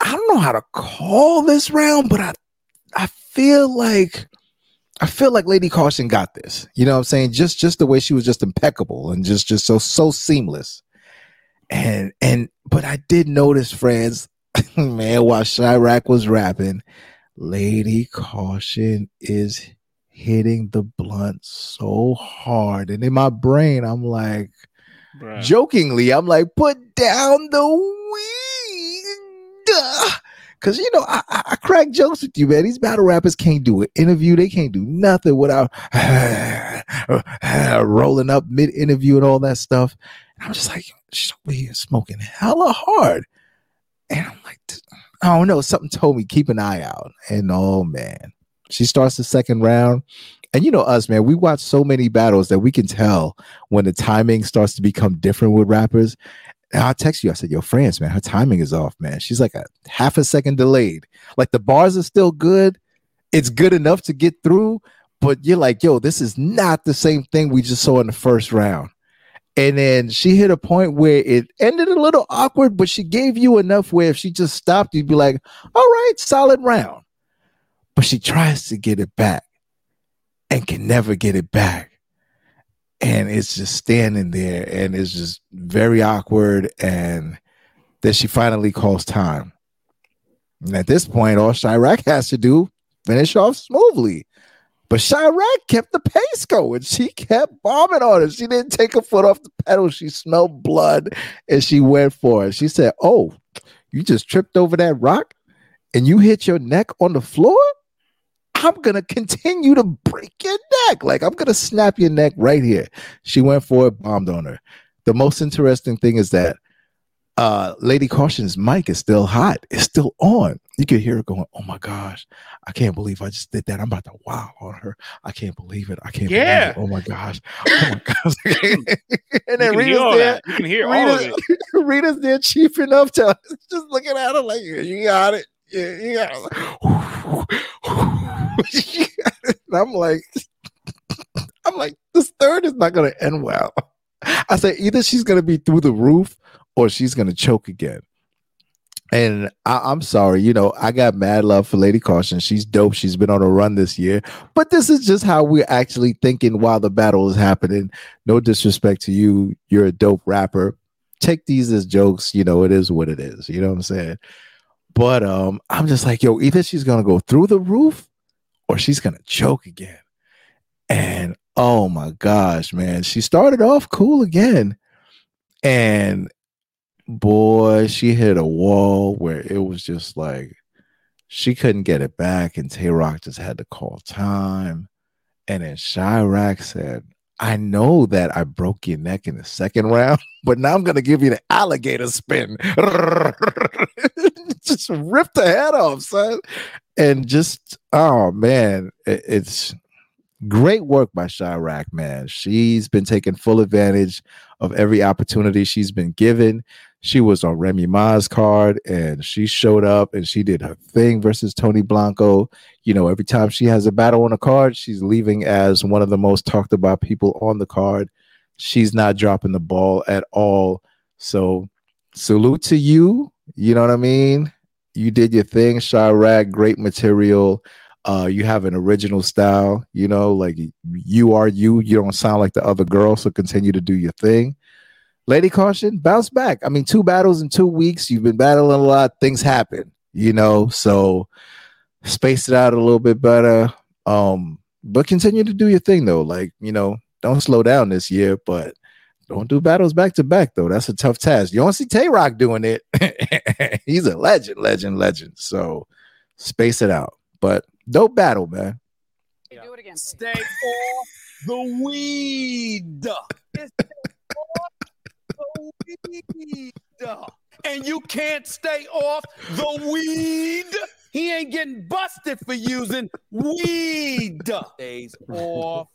I don't know how to call this round, but I I feel like I feel like Lady Caution got this. You know what I'm saying? Just just the way she was just impeccable and just just so so seamless. And and but I did notice, friends, [laughs] man, while Chey Raq was rapping, Lady Caution is hitting the blunt so hard. And in my brain, I'm like, Bruh. Jokingly, I'm like, put down the weed. [laughs] Cause you know, I, I, crack jokes with you, man. These battle rappers can't do an interview. They can't do nothing without [laughs] rolling up mid interview and all that stuff. And I'm just like, she's over here smoking hella hard. And I'm like, I don't know. Something told me keep an eye out. And oh man, she starts the second round and you know us, man, we watch so many battles that we can tell when the timing starts to become different with rappers. And I text you, I said, Yo, France, man, her timing is off, man. She's like a half a second delayed. Like the bars are still good. It's good enough to get through, but you're like, yo, this is not the same thing we just saw in the first round. And then she hit a point where it ended a little awkward, but she gave you enough where if she just stopped, you'd be like, all right, solid round. But she tries to get it back and can never get it back. And it's just standing there and it's just very awkward. And then she finally calls time. And at this point, all Chey Raq has to do, finish off smoothly. But Chey Raq kept the pace going. She kept bombing on it. She didn't take her foot off the pedal. She smelled blood and she went for it. She said, Oh, you just tripped over that rock and you hit your neck on the floor? I'm gonna continue to break your neck. Like I'm gonna snap your neck right here. She went for it, bombed on her. The most interesting thing is that uh Lady Caution's mic is still hot. It's still on. You could hear her going, Oh my gosh, I can't believe I just did that. I'm about to wow on her. I can't believe it. I can't yeah. Oh my gosh. Oh my [laughs] gosh. and then Rita's there. You can hear Rita's, all of it. [laughs] Rita's there cheap enough to just looking at her like, you got it. Yeah, you got it. [laughs] I'm like, I'm like, this third is not gonna end well. I said either she's gonna be through the roof or she's gonna choke again. And I, am sorry, you know, I got mad love for Lady Caution. She's dope. She's been on a run this year. But this is just how we're actually thinking while the battle is happening. No disrespect to you. You're a dope rapper. Take these as jokes. You know, it is what it is. You know what I'm saying? But um, I'm just like, yo, either she's gonna go through the roof or she's gonna choke again. And oh my gosh, man, she started off cool again. And boy, she hit a wall where it was just like she couldn't get it back, and Tay Roc just had to call time. And then Chey Raq said, I know that I broke your neck in the second round, [laughs] but now I'm gonna give you the alligator spin. [laughs] just ripped the head off, son. And just oh man, it, it's great work by Chey Raq, man. She's been taking full advantage of every opportunity she's been given. she was on Remy Ma's card and she showed up and she did her thing versus Tony Blanco. You know, every time she has a battle on a card, she's leaving as one of the most talked about people on the card. She's not dropping the ball at all. So, salute to you. You know what I mean? You did your thing, Chey Raq, great material. Uh, you have an original style, you know, like you are you. You don't sound like the other girl, so continue to do your thing. Lady Caution, bounce back. I mean, two battles in two weeks. You've been battling a lot. Things happen, you know. So space it out a little bit better. Um, but continue to do your thing though. Like, you know, don't slow down this year, but don't do battles back to back though. That's a tough task. You don't see Tay Roc doing it. [laughs] He's a legend, legend, legend. So space it out. But dope battle, man. Do it again. Stay off the weed. the weed. And you can't stay off the weed. He ain't getting busted for using weed. Stays off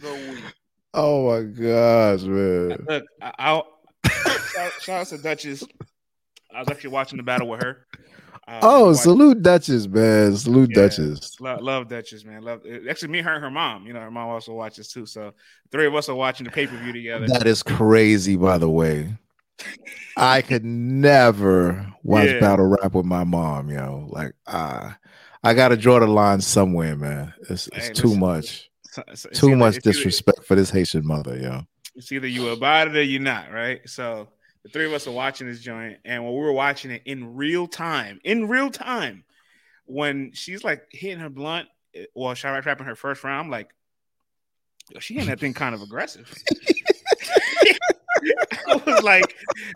the weed. Oh my gosh, man. Look, I, I'll shout, shout out to Duchess. I was actually watching the battle with her. Uh, Oh, watch- salute Duchess, man. Salute Yeah. Duchess. Love, love Duchess, man. Love actually me, her, and her mom. You know, her mom also watches too. So three of us are watching the pay per view together. That is crazy, by the way. I could never watch Yeah. battle rap with my mom, yo. Like, ah, I gotta draw the line somewhere, man. It's, it's Hey, too listen, much. It's Too much it's either- disrespect for this Haitian mother, yo. It's either you about it or you're not, right? So the three of us are watching this joint, and when we were watching it in real time, in real time, when she's like hitting her blunt, eh, well, Chey Raq rapping her first round, I'm like, yo, she hitting that thing kind of aggressive. [laughs] I was like,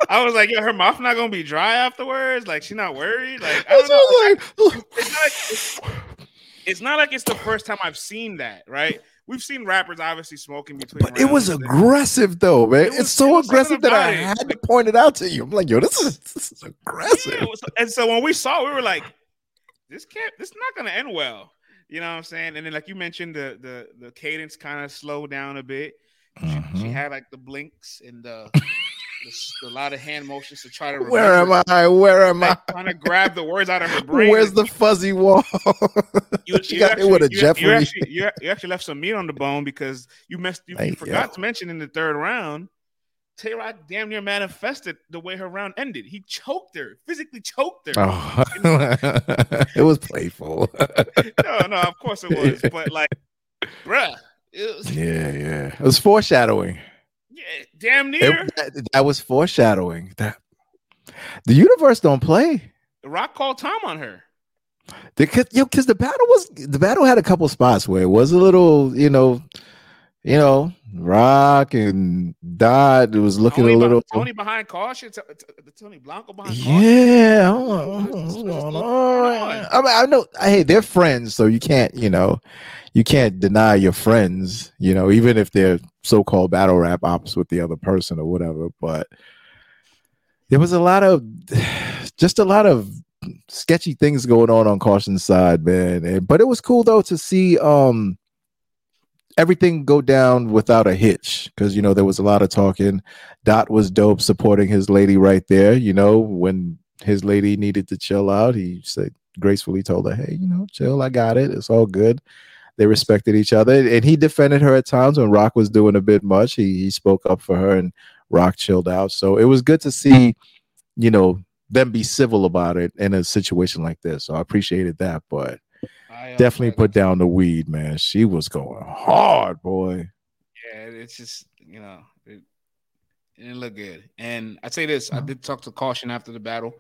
I was like, yo, her mouth not gonna be dry afterwards. Like, she not worried. Like, I don't [laughs] know. It's not, like, it's, it's not like it's the first time I've seen that, right? We've seen rappers obviously smoking between. But it was aggressive though, man. It was- it's so it aggressive that I it. had to point it out to you. I'm like, yo, this is this is aggressive. Yeah, was- and so when we saw, it, we were like, "This can't. This is not going to end well." You know what I'm saying? And then, like you mentioned, the the the cadence kind of slowed down a bit. Mm-hmm. she had like the blinks and the, [laughs] a lot of hand motions to try to. Where am I? Where am I? trying to grab the words out of her brain. Where's the fuzzy wall? You, you [laughs] got actually, it with a you, Jeffrey. You actually, you, actually left some meat on the bone because you messed. You, you forgot yo. to mention in the third round, Tay Roc damn near manifested the way her round ended. He choked her, physically choked her. Oh. [laughs] it was playful. [laughs] no, no, of course it was, but like, bruh, it was yeah, yeah. It was foreshadowing. Yeah, damn It- near. that, that was foreshadowing. That the universe don't play. The Roc called Tom on her. Because yo, because the battle was the battle had a couple spots where it was a little, you know, you know, Roc and Dot was looking Tony, a little. Tony behind caution. Tony Blanco behind caution. Yeah, hold on, hold on, what's going on? I mean, I know. Hey, they're friends, so you can't, you know, you can't deny your friends, you know, even if they're so-called battle rap ops with the other person or whatever. But there was a lot of, [sighs] just a lot of sketchy things going on on Caution's side, man. And, but it was cool though to see um everything go down without a hitch because you know there was a lot of talking. Dot was dope supporting his lady right there. You know when his lady needed to chill out, he said gracefully told her, "Hey, you know, chill. I got it. It's all good." They respected each other, and he defended her at times when Roc was doing a bit much. He he spoke up for her, and Roc chilled out. So it was good to see, you know, them be civil about it in a situation like this. So I appreciated that, but definitely put down the weed, man. She was going hard, boy. Yeah, it's just you know, it, it didn't look good. And I'd say this: I did talk to Caution after the battle.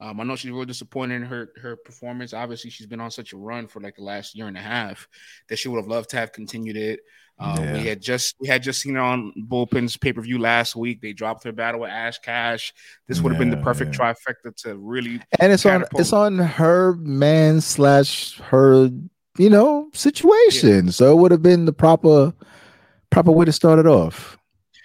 Um, I know she's real disappointed in her her performance. Obviously, she's been on such a run for like the last year and a half that she would have loved to have continued it. Um, Yeah. We had just we had just seen her on Bullpen's pay per view last week. They dropped her battle with Ash Cash. This would have been the Yeah, perfect trifecta to really And it's on it's on her man slash her, you know, situation. So it would have been the proper proper way to start it off.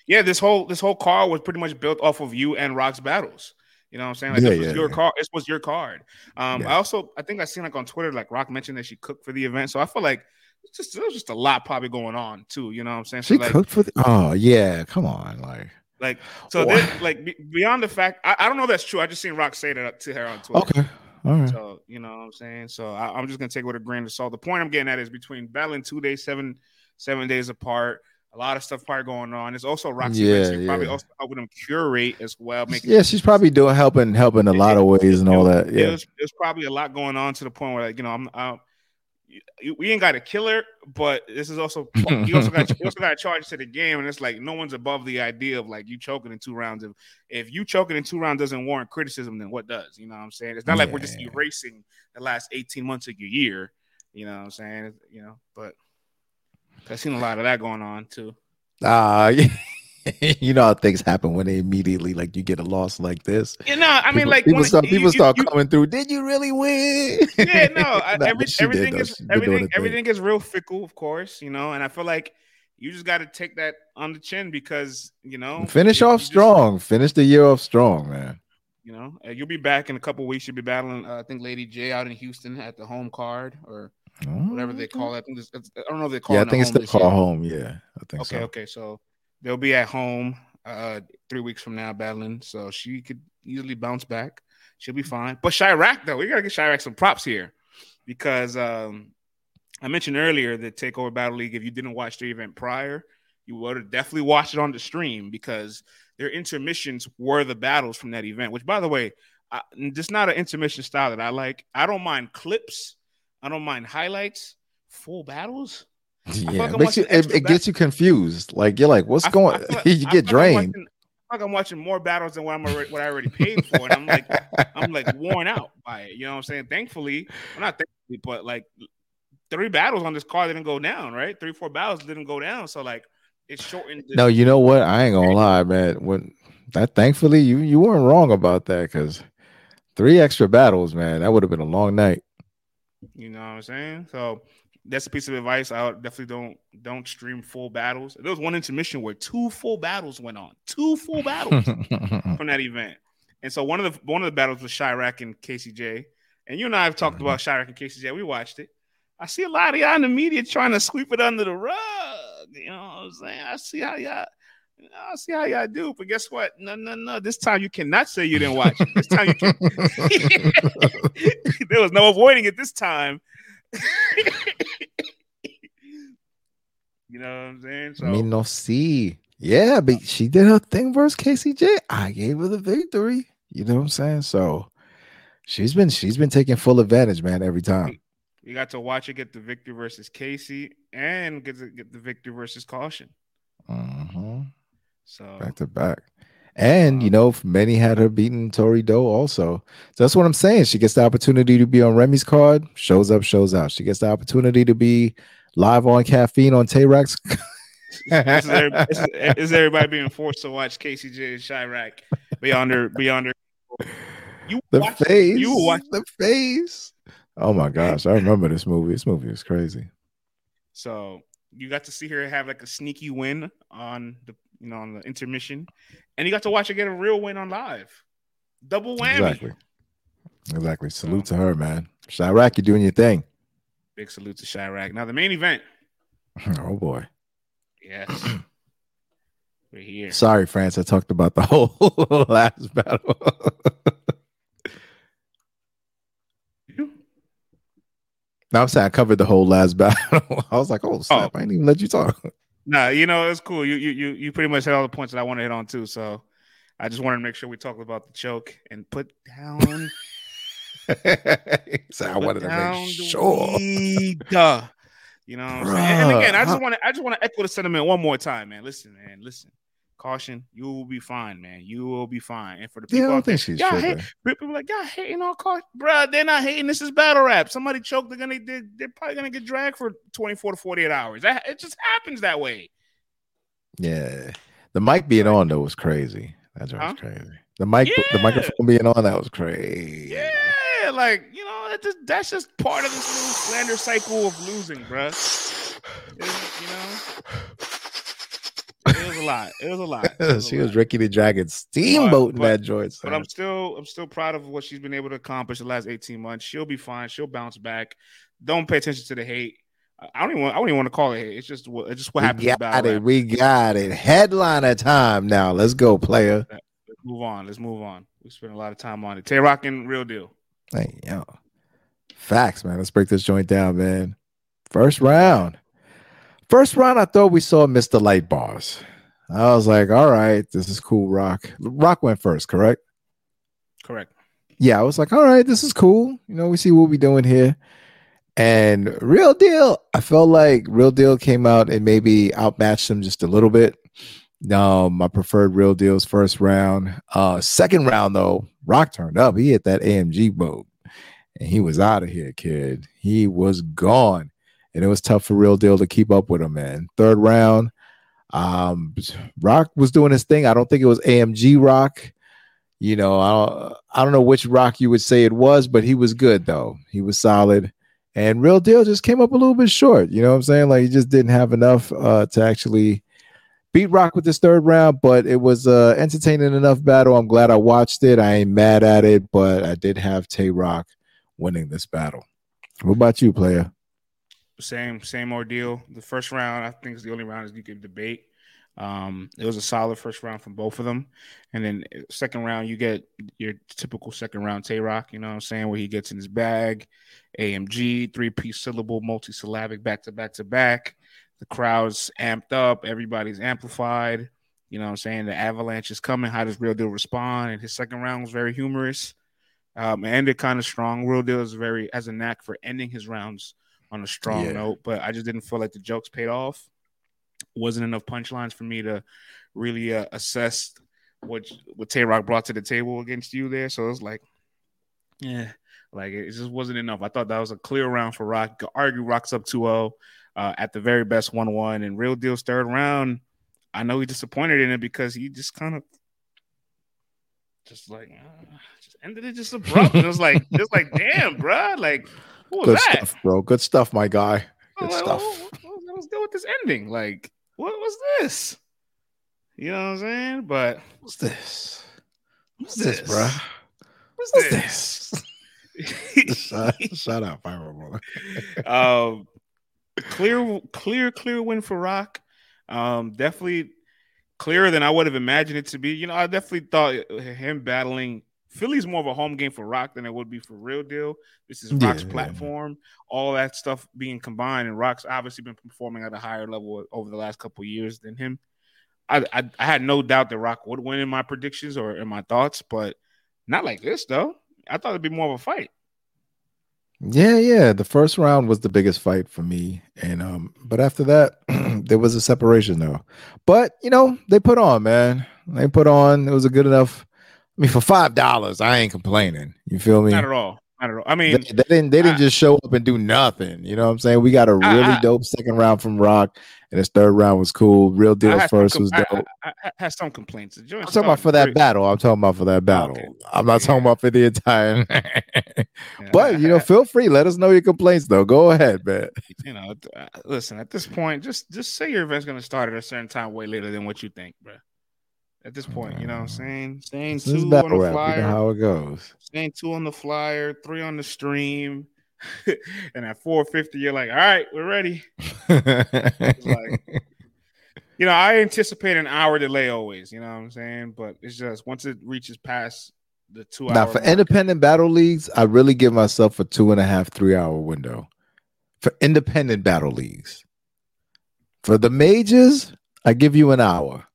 yeah, this whole this whole card was pretty much built off of you and Roc's battles. You know what I'm saying? Like Yeah, this was yeah, your yeah. card. This was your card. Um, Yeah. I also I think I seen like on Twitter like Rock mentioned that she cooked for the event, so I feel like it's just there was just a lot probably going on too. You know what I'm saying? So She like cooked for the, oh yeah, come on, like Like so, oh. this, like beyond the fact, I, I don't know if that's true. I just seen Roc say that to her on Twitter. Okay. All right. So you know what I'm saying. So I, am just gonna take it with a grain of salt. The point I'm getting at is between battling two days, seven seven days apart. A lot of stuff probably going on. There's also Roxy Yeah, Racing probably also helping them curate as well. Making Yeah, she's probably doing helping helping a lot of ways and all that. Yeah. there's, there's probably a lot going on to the point where like you know I'm, i you- we ain't got a killer, but this is also [laughs] you also got you also got to charge to the game, and it's like no one's above the idea of like you choking in two rounds. If if you choking in two rounds doesn't warrant criticism, then what does? You know what I'm saying? It's not like we're just erasing the last 18 months of your year. You know what I'm saying? You know, but I've seen a lot of that going on too. Ah, [laughs] [laughs] you know how things happen when they immediately like you get a loss like this. You know, I mean, People- like people when start you- people you- start you- coming through. Did you really win? [laughs] yeah, no, [laughs] I, Nah, every, she did, everything is She's been doing everything everything is real fickle, of course, you know, and I feel like you just got to take that on the chin because you know Finish you- off you just- strong. Finish the year off strong, man. you know, uh, you'll be back in a couple weeks. You'll be battling, uh, I think, Lady J out in Houston at the home card or whatever they call it. I think I don't know if they call Yeah, I it. a think it's the call home. Yeah, I think so. Okay, so. okay, so they'll be at home uh three weeks from now battling, so she could easily bounce back. She'll be fine. But Chey Raq, though, we gotta get Chey Raq some props here because um I mentioned earlier the Takeover Battle League. If you didn't watch the event prior, you would have definitely watched it on the stream because their intermissions were the battles from that event. Which, by the way, I, just not an intermission style that I like. I don't mind clips. I don't mind highlights. Full battles. Yeah, like it, makes you, it, it gets you confused. Like you're like, what's I- going? I [laughs] like- you get I'm drained. watching- I feel like I'm watching more battles than what I'm already, what I already paid for, and I'm like, I'm like worn out by it. You know what I'm saying? Thankfully, well, not thankfully, but like three battles on this card didn't go down, right? Three, four battles didn't go down, so like it shortened. The, No, you know what? I ain't gonna [laughs] lie, man. When that, thankfully, you you weren't wrong about that because three extra battles, man, that would have been a long night. You know what I'm saying? So that's a piece of advice. I definitely don't don't stream full battles. There was one intermission where two full battles went on, two full battles [laughs] from that event. And so one of the one of the battles was Chey Raq and KCJ. And you and I have talked about mm-hmm. Chey Raq and KCJ. We watched it. I see a lot of y'all in the media trying to sweep it under the rug. You know what I'm saying? I see how y'all. I see how y'all do, but guess what? No, no, no. This time you cannot say you didn't watch it. This time you can. [laughs] [laughs] there was no avoiding it this time. [laughs] you know what I'm saying? So Me no see. Yeah, but she did her thing versus KCJ. I gave her the victory. You know what I'm saying? So she's been she's been taking full advantage, man, every time. you got to watch it get the victory versus Casey and get the, get the victory versus caution. Mhm. So Back to back. And you know, many had her beating Tori Doe also. So that's what I'm saying. She gets the opportunity to be on Remy's card, shows up, shows out. She gets the opportunity to be live on caffeine on Tay Roc's. this is, every- is, eh, is everybody being forced to watch Casey KCJ and Chey Raq beyond their beyond their. [laughs] You the watch- face. You watch the face. Oh my gosh, I remember this movie. This movie was crazy. So you got to see her have like a sneaky win on the you know on the intermission, and you got to watch her get a real win on live. Double whammy. Exactly. Exactly. Salute to her, man. Chey Raq, you're doing your thing. Big salute to Chey Raq. Now the main event. [laughs] Oh boy. Yes. [clears throat] We're here. Sorry, France. I talked about the [laughs] whole last battle. no, I'm saying I covered the whole last [laughs] battle. I was like, oh snap, oh. I didn't even let you talk. Nah, you know it's cool. You you you you pretty much hit all the points that I want to hit on too. So I just wanted to make sure we talked about the choke and put down. [laughs] so I wanted to make sure. weed. You know what I'm saying? And again, I just want to I just want to echo the sentiment one more time, man. Listen, man, listen. Caution, you will be fine, man. You will be fine. And for the Yeah, I don't think she's y'all hate, people like y'all hating on caution, bro. They're not hating. This is battle rap. Somebody choked. They're gonna they're, they're probably gonna get dragged for 24 to 48 hours. That it just happens that way. Yeah. The mic being on though was crazy. That joint was Huh? crazy. The mic the microphone being on, that was crazy. Yeah, like you know, that just, that's just part of this little slander cycle of losing, bro. you know, it a lot. It was a lot. Was [laughs] a she lot. was Ricky the Dragon steamboating But- that joint. But. I'm still I'm still proud of what she's been able to accomplish the last 18 months. She'll be fine. She'll bounce back. Don't pay attention to the hate. I don't even want, I don't even want to call it. It's just what it's just what we happens. got battle it. rap. We got it. Headliner time now. Let's go, player. Let's move on. Let's move on. We spent a lot of time on it. Tay Roc and Real Deal. Hey, yo. Facts, man. Let's break this joint down, man. First round. First round, I thought we saw Mr. Light Bars. I was like, all right, this is cool, Roc. Roc went first, correct? Correct. Yeah, I was like, all right, this is cool. You know, we see what we're doing here. And Real Deal, I felt like Real Deal came out and maybe outmatched him just a little bit. Um, I preferred Real Deal's first round. Uh, second round though, Roc turned up. He hit that AMG boat, and he was out of here, kid. He was gone, and it was tough for Real Deal to keep up with him. Man, third round, um, Roc was doing his thing. I don't think it was AMG Roc. You know, I don't, I don't know which Roc you would say it was, but he was good though. He was solid. And Real Deal just came up a little bit short. You know what I'm saying? Like he just didn't have enough uh, to actually beat Rock with this third round, but it was uh entertaining enough battle. I'm glad I watched it. I ain't mad at it, but I did have Tay Roc winning this battle. What about you, player? Same, same ordeal. The first round, I think, is the only round you could debate. Um, it was a solid first round from both of them, and then uh, second round, you get your typical second round Tay Roc. You know what I'm saying? Where he gets in his bag, AMG, three piece syllable, multi-syllabic, back to back to back. The crowd's amped up, everybody's amplified. You know what I'm saying? The avalanche is coming. How does Real Deal respond? And his second round was very humorous. Um, and ended kind of strong. Real Deal is very has a knack for ending his rounds on a strong Yeah. note, but I just didn't feel like the jokes paid off. Wasn't enough punchlines for me to really uh, assess what what Tay Roc brought to the table against you there. So it was like, yeah, like it just wasn't enough. I thought that was a clear round for Roc. Could argue Roc's up 2-0 uh, at the very best 1-1 and Real Deal's third round. I know he disappointed in it because he just kind of just like uh, just ended it just abrupt. it was like just like [laughs] damn, bruh. Like what Good that? stuff, bro. Good stuff, my guy. Good like, stuff. What, what, what, what was deal with this ending? Like, what was this? You know what I'm saying? But What's this? what's What's this, bro? What's What's this? Shut, shut up, um, clear, clear, clear win for Roc. Um, definitely clearer than I would have imagined it to be. You know, I definitely thought him battling Philly's more of a home game for Roc than it would be for Real Deal. This is Roc's Yeah. platform, all that stuff being combined, and Roc's obviously been performing at a higher level over the last couple of years than him. I, I I had no doubt that Roc would win in my predictions or in my thoughts, but not like this though. I thought it'd be more of a fight. Yeah, yeah. The first round was the biggest fight for me, and um, but after that, [clears throat] there was a separation though. But you know, they put on, man. They put on. It was a good enough. I mean, for five dollars, I ain't complaining. You feel me? Not at all. Not at all. I mean, they didn't. They didn't I- just show up and do nothing. You know what I'm saying? We got a really I- dope second round from Roc, and his third round was cool. Real deal first com- was dope. I, I, had some complaints. I'm talking about for that battle. I'm talking about for that battle. Okay. I'm not talking about for the entire. [laughs] but you know, feel free. Let us know your complaints, though. Go ahead, man. you know, uh, listen. At this point, just just say your event's going to start at a certain time, way later than what you think, bro. At this point, you know what I'm saying? Saying This is two on the rap. You flyer, know how it goes. saying two on the flyer, three on the stream, [laughs] and at 450, you're like, all right, we're ready. like- [laughs] You know, I anticipate an hour delay always. You know what I'm saying? But it's just once it reaches past the two hours. now, for mark, independent battle leagues, I really give myself a two and a half, three hour window for independent battle leagues. For the majors, I give you an hour.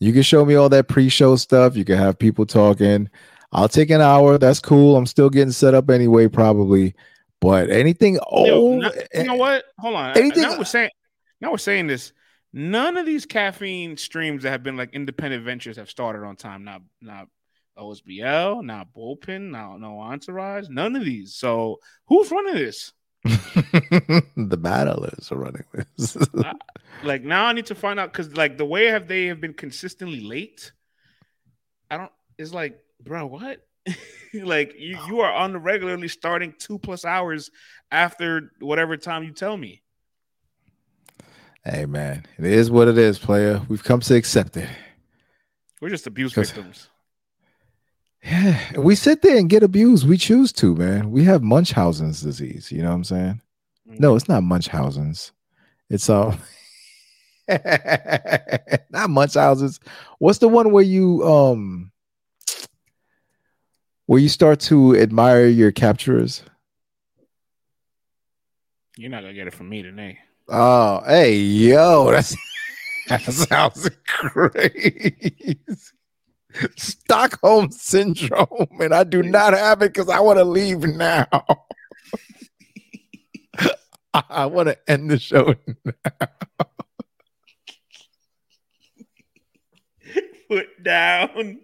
You can show me all that pre show stuff. You can have people talking. I'll take an hour. That's cool. I'm still getting set up anyway, probably. But anything oh you know what? Hold on. Anything- Now we're saying now we're saying this. None of these caffeine streams that have been like independent ventures have started on time. Not not OSBL, not bullpen, not no entourage. None of these. So who's running this? [laughs] the battlers is running this. [laughs] Like now I need to find out because like the way have they have been consistently late. I don't. It's like, bro, what? [laughs] like you you are on the regularly starting two plus hours after whatever time you tell me. hey man, it is what it is, player. We've come to accept it. We're just abuse victims. [sighs] Yeah, we sit there and get abused. We choose to, man. We have Munchausen's disease. You know what I'm saying? No, it's not Munchausen's. It's um [laughs] not Munchausen's. What's the one where you um where you start to admire your capturers? You're not gonna get it from me today. Oh, hey, yo, that's [laughs] that sounds [laughs] crazy. Stockholm syndrome, and I do not have it because I want to leave now. [laughs] I want to end the show [laughs] now. Put down.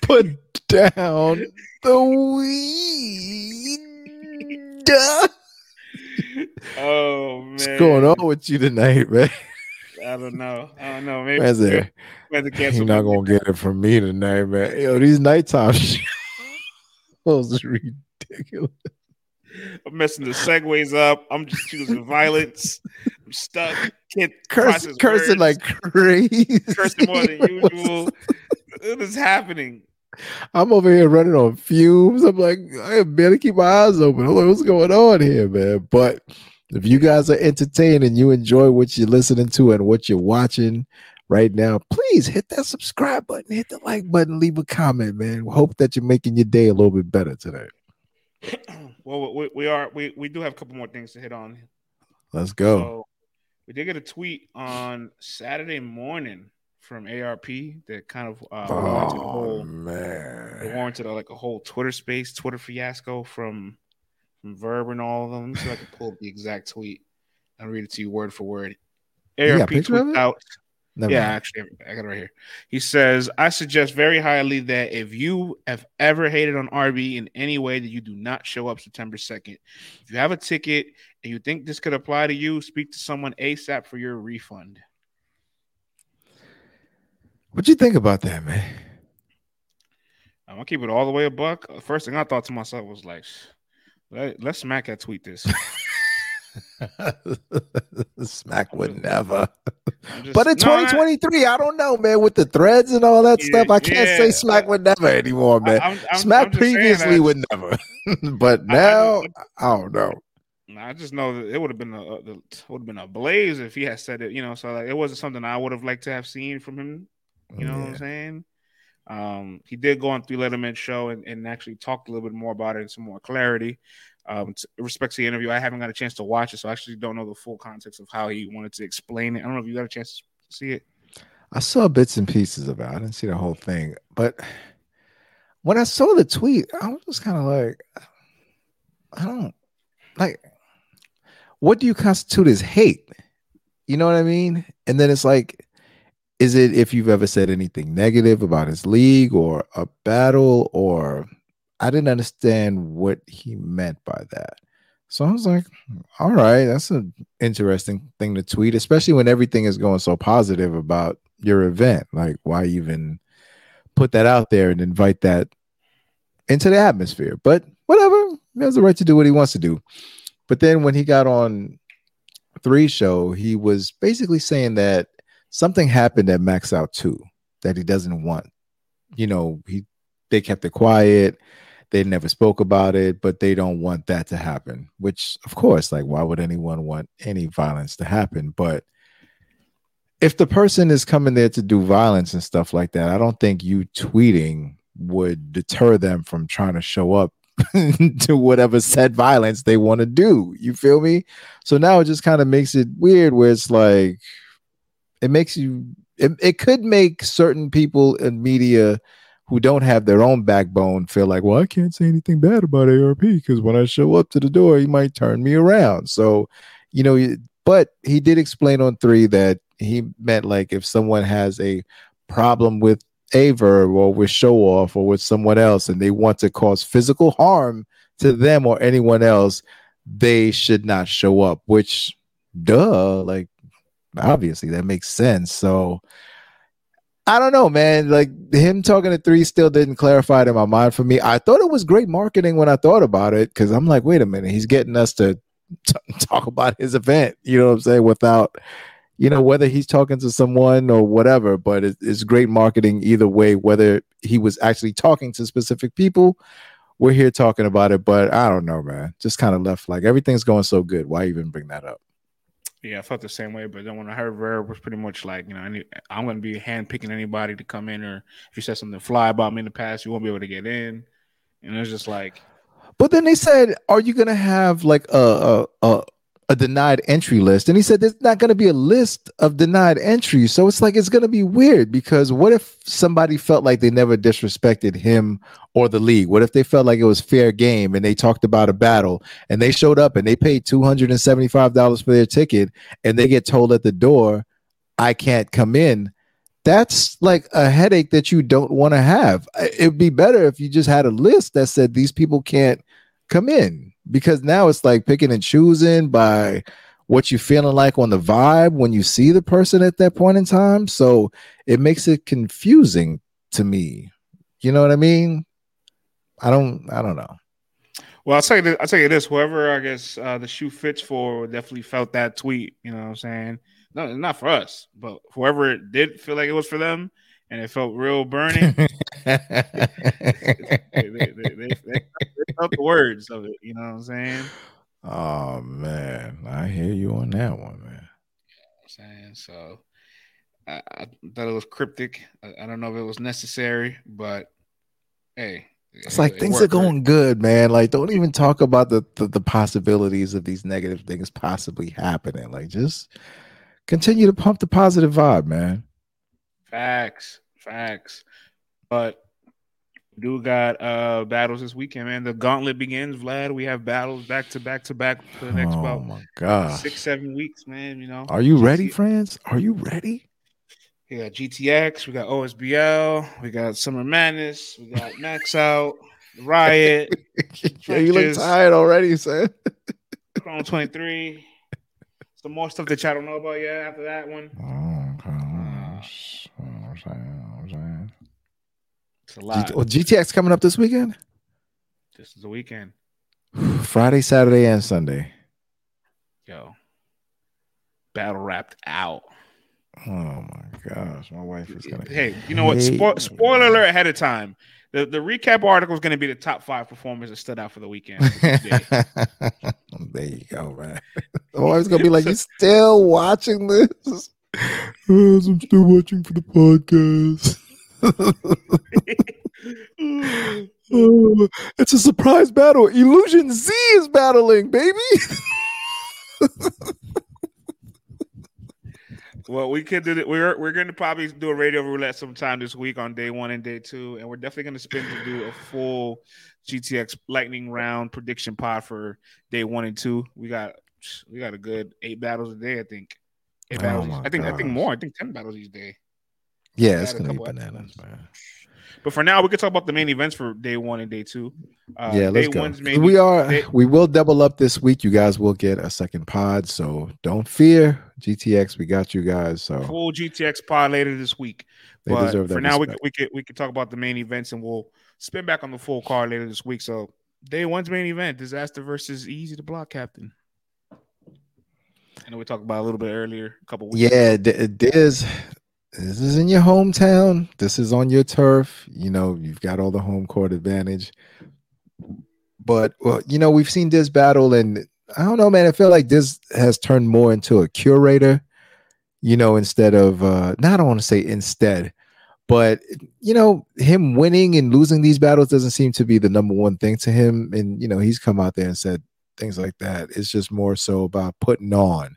Put down the weed. [laughs] Oh man, What's going on with you tonight, man? I don't know. I don't know. Maybe there. maybe You're not gonna get it from me tonight, man. Yo, these nighttime [laughs] shows is ridiculous. I'm messing the segues up. I'm just choosing [laughs] violence. I'm stuck. Can't Curse, cursing words. like crazy. cursing more than usual. what is happening? I'm over here running on fumes. I'm like, I barely keep my eyes open. I'm like, what's going on here, man? But if you guys are entertained and you enjoy what you're listening to and what you're watching right now, please hit that subscribe button, hit the like button, leave a comment, man. Hope that you're making your day a little bit better today. [clears throat] Well, we, we are we, we do have a couple more things to hit on. Let's go. So we did get a tweet on Saturday morning from ARP that kind of uh, warranted a oh whole man. warranted a, like a whole Twitter space, Twitter fiasco from from Verb and all of them. Let me see if I can pull up the exact tweet and read it to you word for word. You got a ARP picture of out. Never yeah, mind. actually, I got it right here. He says, I suggest very highly that if you have ever hated on RB in any way, that you do not show up September 2nd. If you have a ticket and you think this could apply to you, speak to someone ASAP for your refund. What you think about that, man? I'm gonna keep it all the way a buck. First thing I thought to myself was like, Let, let's smack that tweet this. [laughs] Smack would never. Just- But in No, I- 2023, I don't know, man. With the threads and all that Yeah, stuff, I can't yeah. say Smack would never anymore, man. I'm- I'm- Smack I'm previously would never, [laughs] but I- I now I, don't know. I just know that it would have been a would have been a blaze if he had said it. You know, so like it wasn't something I would have liked to have seen from him. You know what I'm saying? Um, he did go on Three Letterman show and, and actually talked a little bit more about it in some more clarity. Um, t- in respect to the interview, I haven't got a chance to watch it, so I actually don't know the full context of how he wanted to explain it. I don't know if you got a chance to see it. I saw bits and pieces of it. I didn't see the whole thing, but when I saw the tweet, I was just kind of like, I don't like. What do you constitute as hate? You know what I mean? And then it's like, is it if you've ever said anything negative about his league or a battle or I didn't understand what he meant by that. So I was like, all right, that's an interesting thing to tweet, especially when everything is going so positive about your event. Like, why even put that out there and invite that into the atmosphere? But whatever, he has the right to do what he wants to do. But then when he got on three show, he was basically saying that something happened at Max Out too that he doesn't want. You know, he they kept it quiet. They never spoke about it, but they don't want that to happen. Which, of course, like why would anyone want any violence to happen? But if the person is coming there to do violence and stuff like that, I don't think you tweeting would deter them from trying to show up [laughs] to whatever said violence they want to do. You feel me? So now it just kind of makes it weird where it's like it makes you it, it could make certain people in media who don't have their own backbone feel like, well, I can't say anything bad about ARP because when I show up to the door, he might turn me around. So, you know, but he did explain on three that he meant like if someone has a problem with Aye Verb or with show off or with someone else and they want to cause physical harm to them or anyone else, they should not show up, which duh, like obviously that makes sense. So I don't know, man. Like him talking to three still didn't clarify it in my mind for me. I thought it was great marketing when I thought about it because I'm like, wait a minute, he's getting us to [laughs] t- talk about his event. You know what I'm saying? Without, you know, whether he's talking to someone or whatever, but it, it's great marketing either way, whether he was actually talking to specific people we're here talking about it, but I don't know, man. Just kind of left like everything's going so good. Why even bring that up? Yeah, I felt the same way. But then when I heard Verb was pretty much like, you know, I need, I'm going to be handpicking anybody to come in, or if you said something fly about me in the past, you won't be able to get in. And it was just like. But then they said, "Are you going to have like a a, a a denied entry list. And he said there's not going to be a list of denied entries. So it's like it's going to be weird because what if somebody felt like they never disrespected him or the league? What if they felt like it was fair game and they talked about a battle and they showed up and they paid $275 for their ticket and they get told at the door, I can't come in? That's like a headache that you don't want to have. It'd be better if you just had a list that said these people can't come in because now it's like picking and choosing by what you're feeling like on the vibe when you see the person at that point in time. So it makes it confusing to me. You know what I mean? I don't. I don't know. Well, I'll tell you. This, I'll tell you this. Whoever I guess uh, the shoe fits for definitely felt that tweet. You know what I'm saying? No, not for us, but whoever did feel like it was for them, and it felt real burning. [laughs] they, they, they, they, felt the words of it. You know what I'm saying? Oh man, I hear you on that one, man. You know I'm saying so. I, I, thought it was cryptic. I, I, don't know if it was necessary, but hey, it's it, like it things worked, are going right? good, man. Like, don't even talk about the, the the possibilities of these negative things possibly happening. Like, just continue to pump the positive vibe, man. Facts, facts. But do got uh battles this weekend, man. The gauntlet begins, Vlad. We have battles back to back to back for the next oh about my God. six, seven weeks, man. You know. Are you ready, friends? Are you ready? We got GTX, we got OSBL, we got Summer Madness, we got [laughs] Max Out, Riot. [laughs] yeah, you look tired already, son. Chrome 23. Some more stuff that y'all don't know about yet after that one. Oh, I'm saying, it's a lot. G- well, oh, GTX coming up this weekend. This is the weekend. [sighs] Friday, Saturday, and Sunday. Yo, battle wrapped out. Oh my gosh, my wife is gonna. Hey, you know what? Spo- spoiler alert ahead of time. The the recap article is going to be the top five performers that stood out for the weekend. [laughs] there you go, man. [laughs] My wife's gonna be like, "You [laughs] still watching this?" Yes, I'm still watching for the podcast. oh, [laughs] it's a surprise battle. Illusion Z is battling, baby. [laughs] well, we could do it. We're we're going to probably do a radio roulette sometime this week on day one and day two, and we're definitely going to spin to do a full GTX lightning round prediction pod for day one and two. We got we got a good eight battles a day, I think. Eight oh battles. I think gosh. I think more. I think ten battles each day. Yeah, it's gonna be bananas, man. But for now, we can talk about the main events for day one and day two. Uh, yeah, let's go. we are day- we will double up this week. You guys will get a second pod, so don't fear. GTX, we got you guys. So full GTX pod later this week. They but deserve that for now, respect. we we could we could talk about the main events, and we'll spin back on the full card later this week. So day one's main event: Dizaster versus Eazy the Block Captain. I know we talked about a little bit earlier, a couple weeks. Yeah, ago. Diz this is in your hometown. This is on your turf. You know, you've got all the home court advantage. But well, you know, we've seen this battle, and I don't know, man. I feel like this has turned more into a curator, you know, instead of uh not I don't want to say instead, but you know, him winning and losing these battles doesn't seem to be the number one thing to him. And you know, he's come out there and said things like that. It's just more so about putting on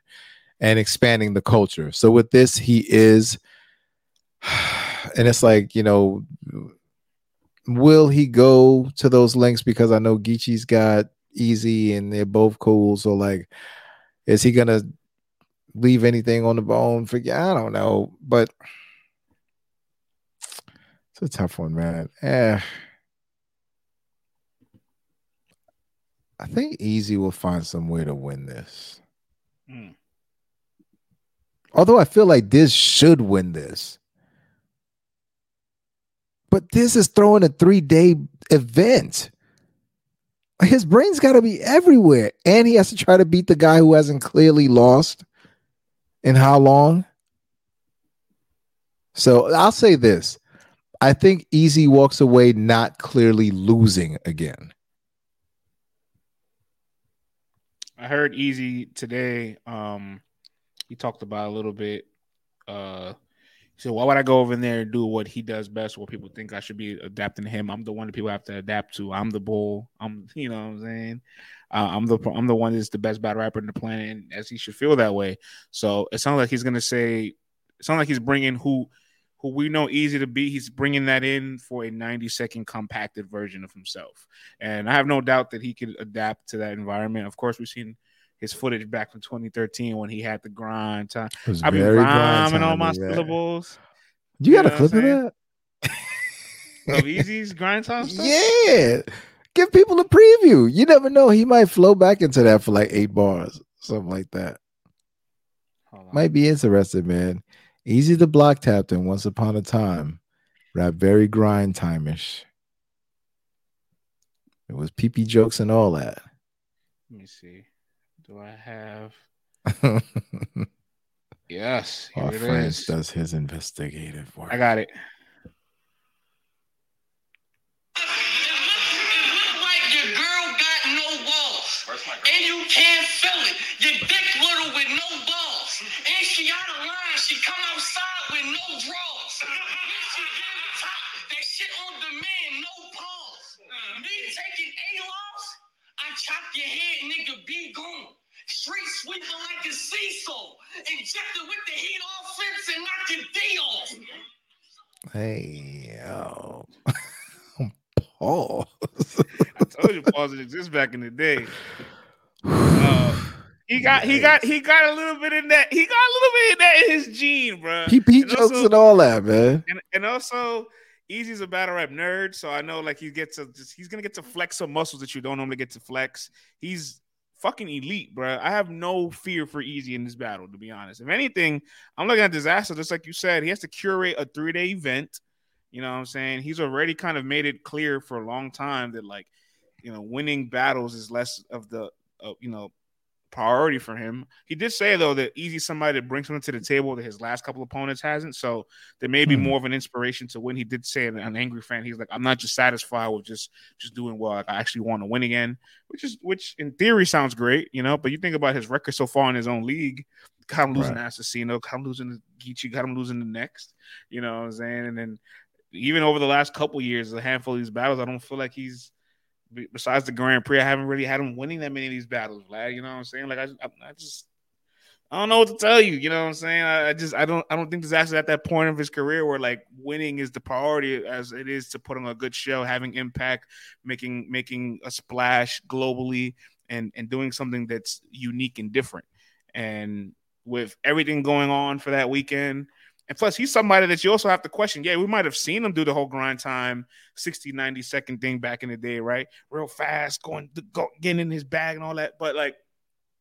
and expanding the culture. So with this, he is [sighs] and it's like you know will he go to those links? because i know Geechi's got Eazy and they're both cool so like is he gonna leave anything on the bone for yeah, i don't know but it's a tough one man eh. I think Eazy will find some way to win this mm. although i feel like Diz should win this but Diz is throwing a three day event. His brain's got to be everywhere. And he has to try to beat the guy who hasn't clearly lost in how long? So I'll say this I think Eazy walks away not clearly losing again. I heard Eazy today. Um, he talked about a little bit. Uh, he said, "Why would I go over there and do what he does best? What people think I should be adapting to him? I'm the one that people have to adapt to. I'm the bull. I'm, you know, what I'm saying, uh, I'm the I'm the one that's the best battle rapper in the planet, and as he should feel that way. So it sounds like he's gonna say, it sounds like he's bringing who." Who we know Eazy to be, he's bringing that in for a 90 second compacted version of himself. And I have no doubt that he could adapt to that environment. Of course, we've seen his footage back from 2013 when he had the grind time. I be rhyming all my syllables. You, got a clip of that? [laughs] of Eazy's grind time stuff? Yeah. Give people a preview. You never know. He might flow back into that for like eight bars, something like that. Might be interested, man. Eazy the Block Captain once upon a time. Rap very grind timeish. It was peepee jokes and all that. Let me see. Do I have? [laughs] yes. Our friend does his investigative work. I got it. And you can't feel it. Your dick little with no balls. And she out of line. She come outside with no drawers. she top. That shit on demand, no pause. Me taking A loss, I chop your head, nigga, be gone. Street sweeper like a seesaw. Injected with the heat off fence and knock your D off. Hey, yo. [laughs] Paul. I told you pause it exists back in the day. [sighs] Uh, he got he got he got a little bit in that he got a little bit in that in his gene, bro. He and jokes also, and all that, man. And, and also Eazy's a battle rap nerd, so I know like he gets to just he's gonna get to flex some muscles that you don't normally get to flex. He's fucking elite, bro. I have no fear for Eazy in this battle, to be honest. If anything, I'm looking at Dizaster, just like you said. He has to curate a three day event. You know what I'm saying? He's already kind of made it clear for a long time that, like, you know, winning battles is less of the, uh, you know, priority for him. He did say though that Eazy somebody that brings something to the table that his last couple opponents hasn't. So there may be hmm. more of an inspiration to win. He did say an angry fan. He's like, I'm not just satisfied with just just doing well. Like, I actually want to win again, which is which in theory sounds great, you know. But you think about his record so far in his own league. Got him losing right. Assassino, got him losing the Geechi, got him losing the next. You know what I'm saying? And then even over the last couple years, a handful of these battles, I don't feel like he's besides the Grand Prix, I haven't really had him winning that many of these battles, Vlad. You know what I'm saying? Like I, I, I just, I don't know what to tell you. You know what I'm saying? I, just, I don't, I don't think Diz actually at that point of his career where like winning is the priority as it is to put on a good show, having impact, making, making a splash globally, and and doing something that's unique and different. And with everything going on for that weekend, and plus, he's somebody that you also have to question. Yeah, we might have seen him do the whole grind time 60, 90 second thing back in the day, right? Real fast, going, go, getting in his bag and all that. But like,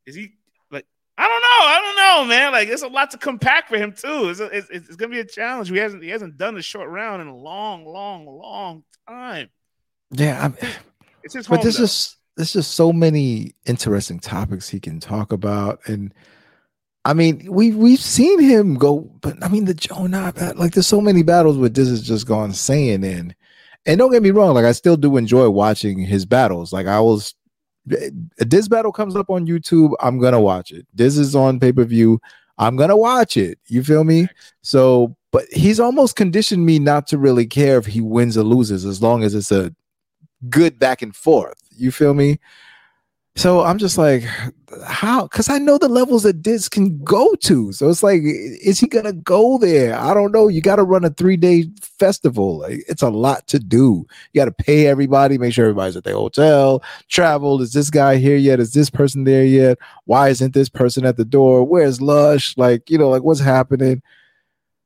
is he like, I don't know. I don't know, man. Like, it's a lot to compact for him, too. It's, a, it's, it's going to be a challenge. He hasn't, he hasn't done a short round in a long, long, long time. Yeah. I'm, it's his But there's is, this is so many interesting topics he can talk about. And, I mean, we we've seen him go, but I mean the Joe Knob, like there's so many battles where this has just gone saying in. And don't get me wrong, like I still do enjoy watching his battles. Like I was eh, this battle comes up on YouTube, I'm gonna watch it. This is on pay-per-view, I'm gonna watch it. You feel me? So, but he's almost conditioned me not to really care if he wins or loses as long as it's a good back and forth. You feel me? So I'm just like, how? Because I know the levels that Diz can go to. So it's like, is he gonna go there? I don't know. You got to run a three day festival. Like, it's a lot to do. You got to pay everybody, make sure everybody's at the hotel, travel. Is this guy here yet? Is this person there yet? Why isn't this person at the door? Where's Lush? Like, you know, like what's happening?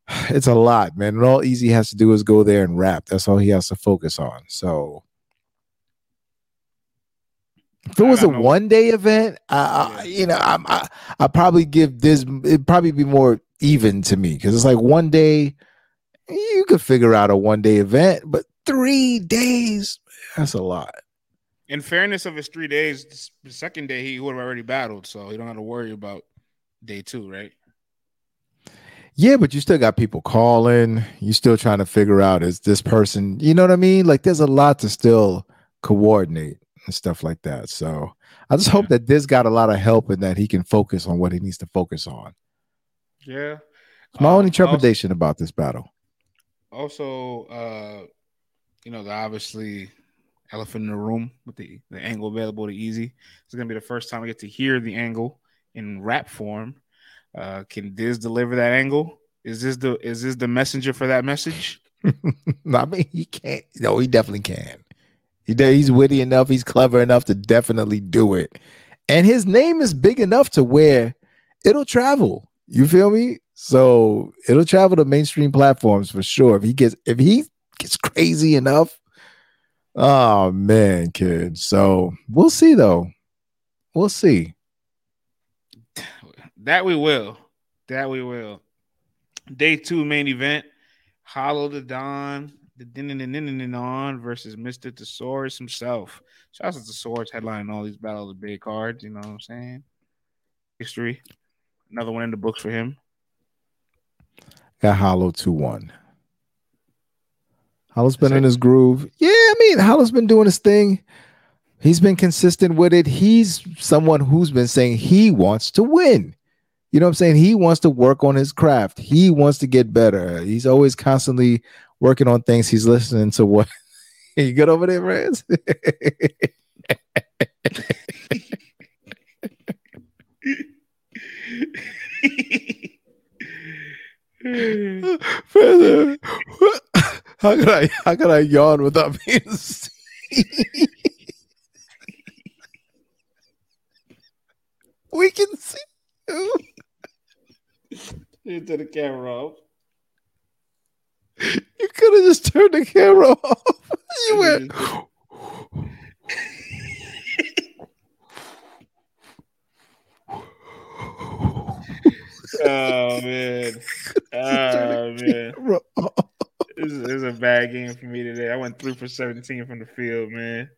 [sighs] It's a lot, man. And all Eazy has to do is go there and rap. That's all he has to focus on. So if it was a one day event, I, I, you know, I, I I probably give this. It'd probably be more even to me because it's like one day you could figure out a one day event, but three days that's a lot. In fairness of his three days, the second day he would have already battled, so he don't have to worry about day two, right? Yeah, but you still got people calling. You still trying to figure out is this person, you know what I mean? Like there's a lot to still coordinate and stuff like that. So I just hope that Diz got a lot of help and that he can focus on what he needs to focus on. Yeah. It's my Um, only trepidation about this battle. Also, uh, you know, the obviously elephant in the room with the, the angle available to Eazy. It's gonna be the first time I get to hear the angle in rap form. Uh, can Diz deliver that angle? Is this the is this the messenger for that message? [laughs] I mean, he can't. No, he definitely can. He's witty enough. He's clever enough to definitely do it. And his name is big enough to where it'll travel. You feel me? So it'll travel to mainstream platforms for sure. If he gets if he gets crazy enough. Oh man, kid. So we'll see though. We'll see. That we will. That we will. Day two main event. Hollow Da Don, the din on versus Mr. The Saurus himself. Shout out to The Saurus headlining all these battles of big cards. You know what I'm saying? History. Another one in the books for him. Got Hollow 2 1. Hollow's been in his groove. Yeah, I mean, Hollow's been doing his thing. He's been consistent with it. He's someone who's been saying he wants to win. You know what I'm saying? He wants to work on his craft. He wants to get better. He's always constantly working on things. He's listening to what [laughs] you good over there? Brother, [laughs] how could I how could I yawn without being [laughs] seen? we can see you. Into the camera. You could have just turned the camera off. [laughs] You went. Mm-hmm. Oh man. [laughs] Oh man. This is, this is a bad game for me today. I went three for 17 from the field, man.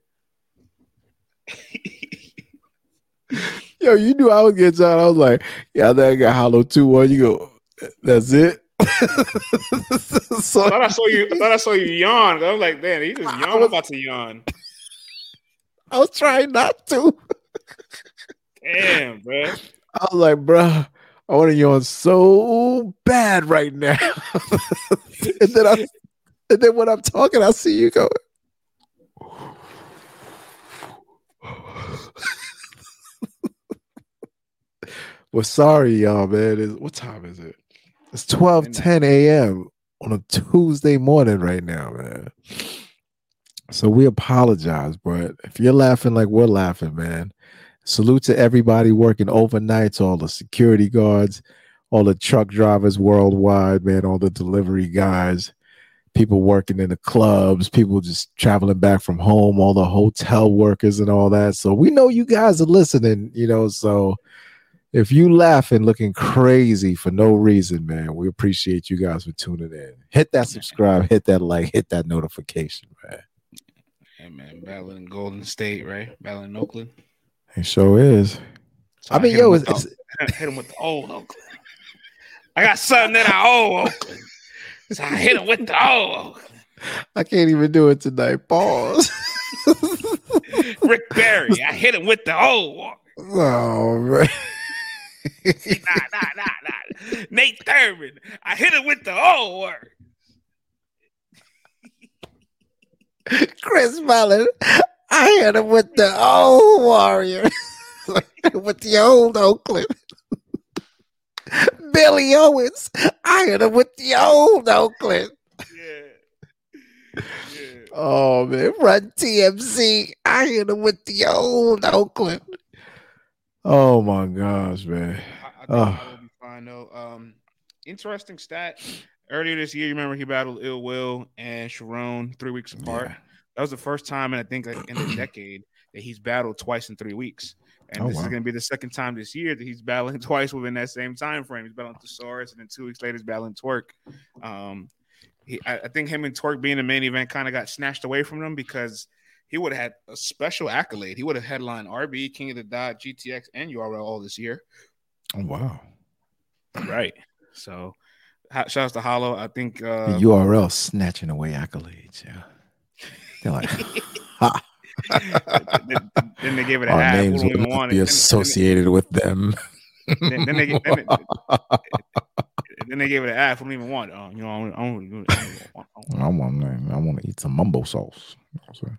Yo, you knew I was getting tired. I was like, yeah, I think I got hollow two one. You go, that's it. [laughs] I thought I saw you. I thought I saw you yawn. I was like, man, he just yawned. I'm about to yawn. I was trying not to. Damn, bro. I was like, bruh, I want to yawn so bad right now. [laughs] and then I, and then when I'm talking, I see you going. [laughs] well, sorry, y'all, man. It's, what time is it? It's 12 10 a.m. on a Tuesday morning right now, man. So we apologize, but if you're laughing like we're laughing, man, salute to everybody working overnights, all the security guards, all the truck drivers worldwide, man, all the delivery guys, people working in the clubs, people just traveling back from home, all the hotel workers and all that. So we know you guys are listening, you know. So if you laughing looking crazy for no reason, man, we appreciate you guys for tuning in. Hit that subscribe, hit that like, hit that notification, man. Hey man, battling in Golden State, right? Battling in Oakland. It sure is. So I mean, yo, it's, with it's the- hit him with the old Oakland. I got something that I owe Oakland. So I hit him with the old Oakland. I can't even do it tonight. Pause. Rick Barry. I hit him with the old [laughs] oh man. Nah, nah, nah, nah. Nate Thurmond. I hit him with the old word. Chris Mullin. I hit him with the old warrior. [laughs] with the old Oakland. Billy Owens. I hit him with the old Oakland. Yeah. yeah. Oh man, run TMC. I hit him with the old Oakland. Oh my gosh, man. I think Oh. be fine though. Um, interesting stat. Earlier this year, you remember he battled Ill Will and Sharon three weeks apart. That was the first time, and I think like, in a [clears throat] decade that he's battled twice in three weeks. And Oh, this wow. is going to be the second time this year that he's battling [laughs] twice within that same time frame. He's battling The Saurus, and then two weeks later, he's battling Twork. Um, he, I, I think him and Twork being the main event kind of got snatched away from them because he would have had a special accolade. He would have headlined RB, King of the Dot, GTX, and URL all this year. Oh wow. Right. So Shouts to Hollow. I think uh, the URL snatching away accolades. Yeah, they're like, [laughs] ha, then, they gave it an our ad. names Who will don't even not want be it. Then- associated with them. Then, then, they, then, [laughs] then they gave it an ad. Who don't even want it. Oh, you know, I don't, I don't, I don't, I don't want- I want, I want to eat some mumbo sauce. You know what I'm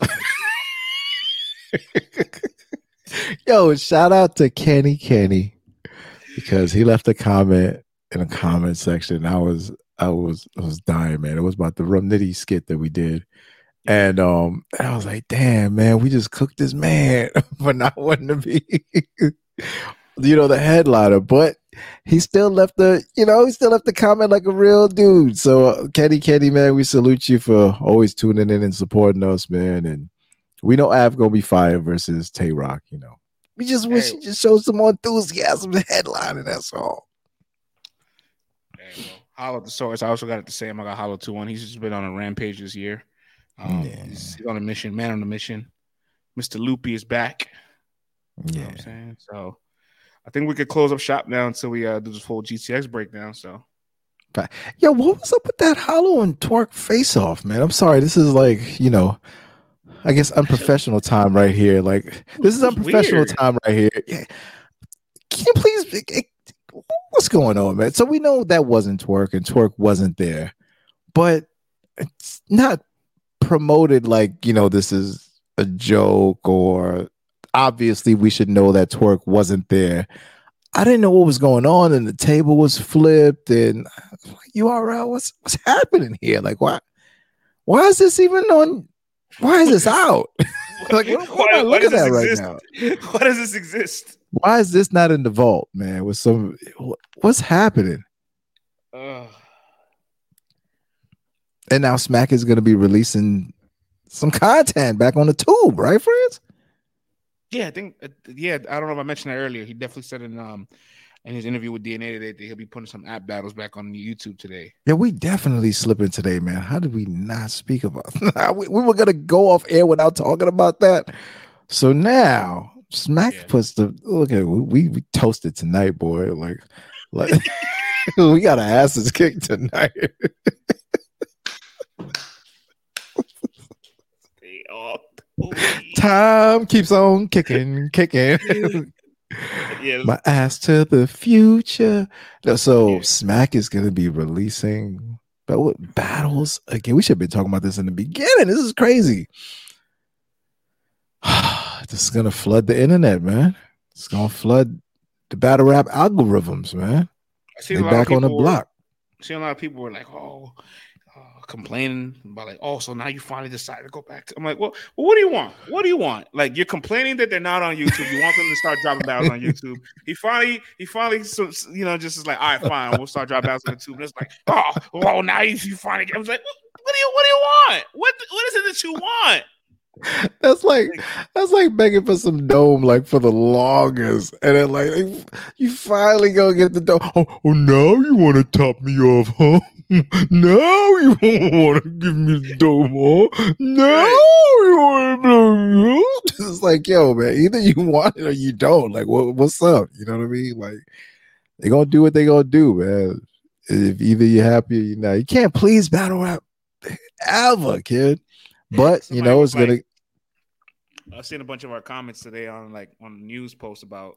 saying? [laughs] Yo, shout out to Kenny Kenny because he left a comment in a comment section. I was I was I was dying, man. It was about the Rum Nitty skit that we did. And um and I was like, damn, man, we just cooked this man [laughs] for not wanting to be [laughs] you know the headliner, but he still left the you know he still left the comment like a real dude. So uh, Kenny Kenny, man, we salute you for always tuning in and supporting us, man. And we know Av gonna be fire versus Tay Roc, you know. We just wish Hey. he just showed some more enthusiasm to headline, and that's all. Hollow at the source. I also got it to say him. I got Hollow 2 1. He's just been on a rampage this year. Um, he's, he's on a mission, man on a mission. Mr. Loopy is back. You know what I'm saying? So I think we could close up shop now until we uh, do this full GTX breakdown. So yo, what was up with that hollow and Twork face off, man? I'm sorry. This is like, you know, I guess unprofessional time right here. Like this is unprofessional weird. time right here. Yeah. Can you please eh, eh, what's going on, man? So we know that wasn't Twork and Twork wasn't there, but it's not promoted like, you know, this is a joke or obviously we should know that Twork wasn't there. I didn't know what was going on, and the table was flipped, and was like, URL, what's what's happening here? Like, why why is this even on? Why is this out? [laughs] like, what, what am I looking at right exist? now? [laughs] Why does this exist? Why is this not in the vault, man? With some, what's happening? Uh, And now Smack is going to be releasing some content back on the tube, right, friends? Yeah, I think. Uh, yeah, I don't know if I mentioned that earlier. He definitely said in um in his interview with DNA today that he'll be putting some app battles back on YouTube today. Yeah, we definitely slipping today, man. How did we not speak about [laughs] we, we were gonna go off air without talking about that. So now Smack puts the look at we, we toasted tonight, boy. Like like [laughs] we got our asses kicked tonight. [laughs] Time keeps on kicking, kicking. [laughs] Yeah, My ass to the future. No, So Smack is gonna be releasing but what battles again? We should have been talking about this in the beginning. This is crazy. [sighs] this is gonna flood the internet, man. It's gonna flood the battle rap algorithms, man. I see They a lot of back on the people block. See a lot of people were like, "Oh, complaining about like, oh, so now you finally decided to go back to." I'm like, "Well, well, what do you want? What do you want? Like, you're complaining that they're not on YouTube. You want them to start dropping battles on YouTube. He finally, he finally, so, you know, just is like, all right, fine, we'll start dropping battles on YouTube. And it's like, oh, well, now you, you finally. Get, I was like, what, what do you, what do you want? What, what is it that you want? That's like that's like begging for some dome, like for the longest, and then like you finally go get the dome. Oh, oh now you want to top me off, huh? Now you want to give me the dome, huh? Now you want to blow me up? [laughs] It's like, yo, man, either you want it or you don't. Like, what, what's up? You know what I mean? Like, they gonna do what they gonna do, man. If either you're happy or you're not, you can't please battle rap ever, kid. But you know, it's like- gonna. I've seen a bunch of our comments today on like on the news post about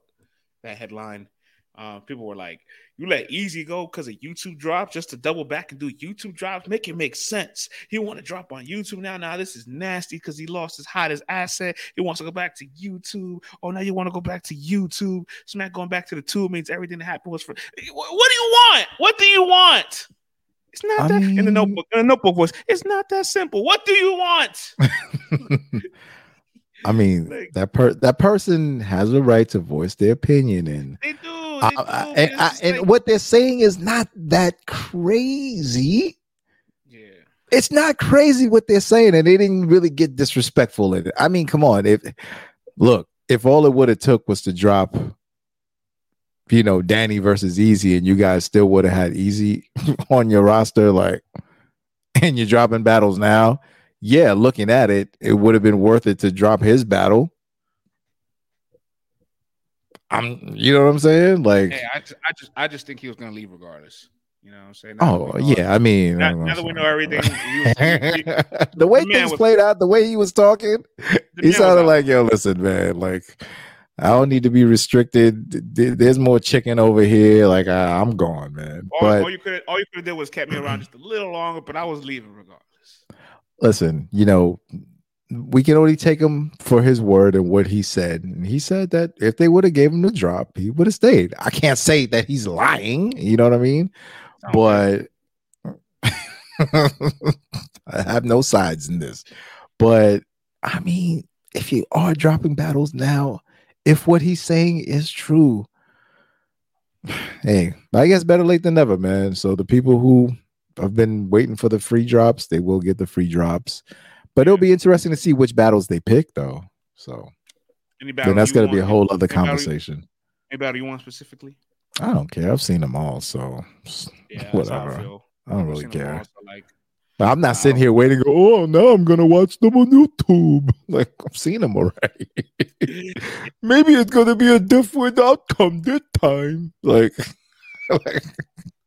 that headline. Uh, people were like, "You let Eazy go because of YouTube drop, just to double back and do YouTube drops. Make it make sense. He want to drop on YouTube now. Now this is nasty because he lost his hottest asset. He wants to go back to YouTube. Oh, now you want to go back to YouTube? Smack going back to the tube means everything that happened was for. What, do you want? What do you want? It's not that in the notebook. In the notebook voice. It's not that simple. What do you want? [laughs] I mean, that per that person has a right to voice their opinion, and They do. I- I- and, I- and what they're saying is not that crazy. Yeah, it's not crazy what they're saying, and they didn't really get disrespectful in it. I mean, come on, if look, if all it would have took was to drop, you know, Danny versus Eazy, and you guys still would have had Eazy [laughs] on your roster, like, and you're dropping battles now. Yeah, looking at it, it would have been worth it to drop his battle. I'm, you know what I'm saying? Like, Hey, I just, I just, I just think he was gonna leave regardless. You know what I'm saying? oh yeah, I mean, Now, now that we know everything, he was, he- he- [laughs] the way the things was- played out, the way he was talking, he sounded like, "Yo, listen, man, like." I don't need to be restricted. There's more chicken over here. Like I, I'm gone, man. all, But all you could, all you could have did was kept me around just a little longer, but I was leaving regardless. listen, you know, we can only take him for his word and what he said. And he said that if they would have gave him the drop, he would have stayed. I can't say that he's lying, you know what I mean? Oh, but [laughs] I have no sides in this. But I mean, if you are dropping battles now, if what he's saying is true, [sighs] hey, I guess better late than never, man. So the people who have been waiting for the free drops, they will get the free drops. But it'll be interesting to see which battles they pick, though. So Any then that's going to be a whole other any battle you- conversation. Any battle you want specifically? I don't care. I've seen them all, so Yeah, how I whatever. I don't I've really care. all, so, like, I'm not sitting um, here waiting. Go, oh, now I'm gonna watch them on YouTube. [laughs] Like I've seen them already. [laughs] Maybe it's gonna be a different outcome this time. Like, [laughs] like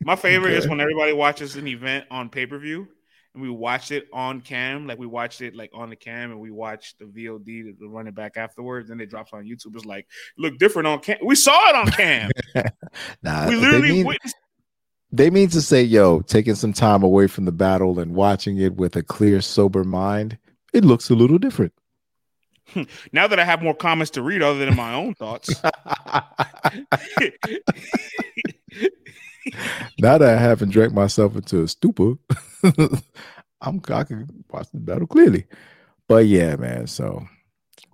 My favorite is when everybody watches an event on pay per view and we watch it on cam, like we watched it like on the cam and we watch the VOD to run it back afterwards. Then it drops on YouTube. It's like look different on cam. We saw it on cam. [laughs] nah, we they mean, witnessed. they mean to say, yo, taking some time away from the battle and watching it with a clear, sober mind, it looks a little different. [laughs] Now that I have more comments to read other than my own thoughts, [laughs] [laughs] now that I haven't drank myself into a stupor, [laughs] I'm I can watch the battle clearly. But yeah, man. So,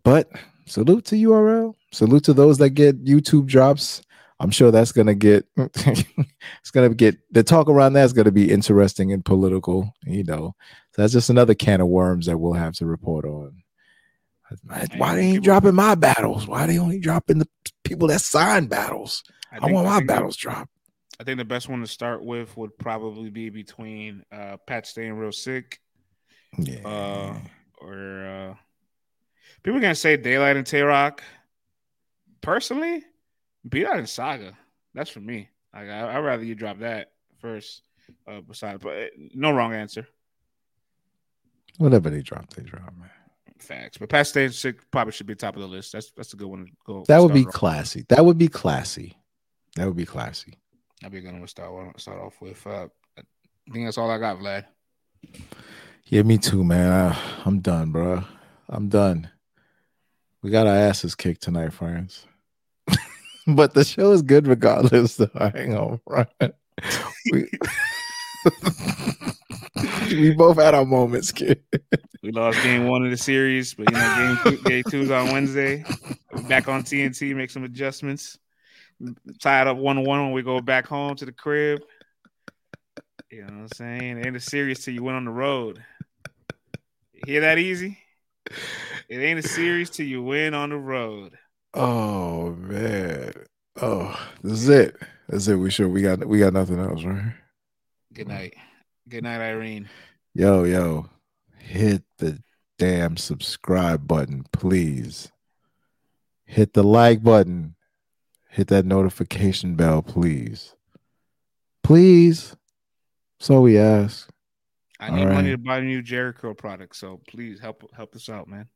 but salute to URL. Salute to those that get YouTube drops. I'm sure that's gonna get [laughs] it's gonna get the talk around that's gonna be interesting and political, you know. So that's just another can of worms that we'll have to report on. Why they ain't dropping my battles? Why they only dropping the people that sign battles? I, think- want my battles dropped. I think the best one to start with would probably be between uh, Pat staying real sick, uh, or uh, people are gonna say Daylyt and Tay Roc. Personally, Beat Out and Saga. That's for me. Like I, I'd rather you drop that first. Uh, besides, but no wrong answer. Whatever they drop, they drop, man. Facts. But Pat staying sick probably should be top of the list. That's that's a good one to go. That would be off. classy. That would be classy. That would be classy. That'd be a good one to start start off with. Uh, I think that's all I got, Vlad. Yeah, me too, man. I, I'm done, bro. I'm done. We got our asses kicked tonight, friends. [laughs] but the show is good regardless. So I ain't gonna front. We, [laughs] we both had our moments, kid. We lost game one of the series, but you know, game two, game two's on Wednesday. We're back on TNT, make some adjustments. Tied up one oh one when we go back home to the crib. You know what I'm saying? It ain't a series till you win on the road. Hear that easy? It ain't a series till you win on the road. Oh man. Oh, this is it. That's it. We sure we got we got nothing else, right? Good night. Good night, Irene. Yo, yo, hit the damn subscribe button, please. Hit the like button. Hit that notification bell, please. Please. So we ask. I All need money to buy new Jheri curl products, so please help help us out, man.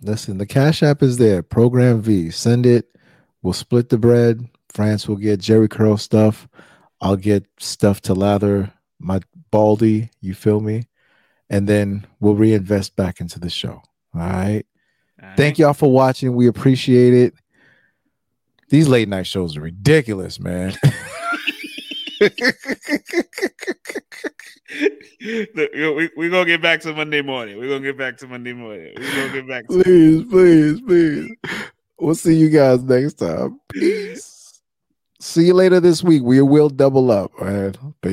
Listen, the Cash App is there. Program V. Send it. We'll split the bread. France will get Jheri Curl stuff. I'll get stuff to lather my baldy. You feel me? And then we'll reinvest back into the show. All right. Thank y'all for watching. We appreciate it. These late night shows are ridiculous, man. [laughs] Look, we we gonna get back to Monday morning. We're gonna get back to Monday morning. We're gonna get back to please, please, please. We'll see you guys next time. Peace. See you later this week. We will double up. All right. Peace.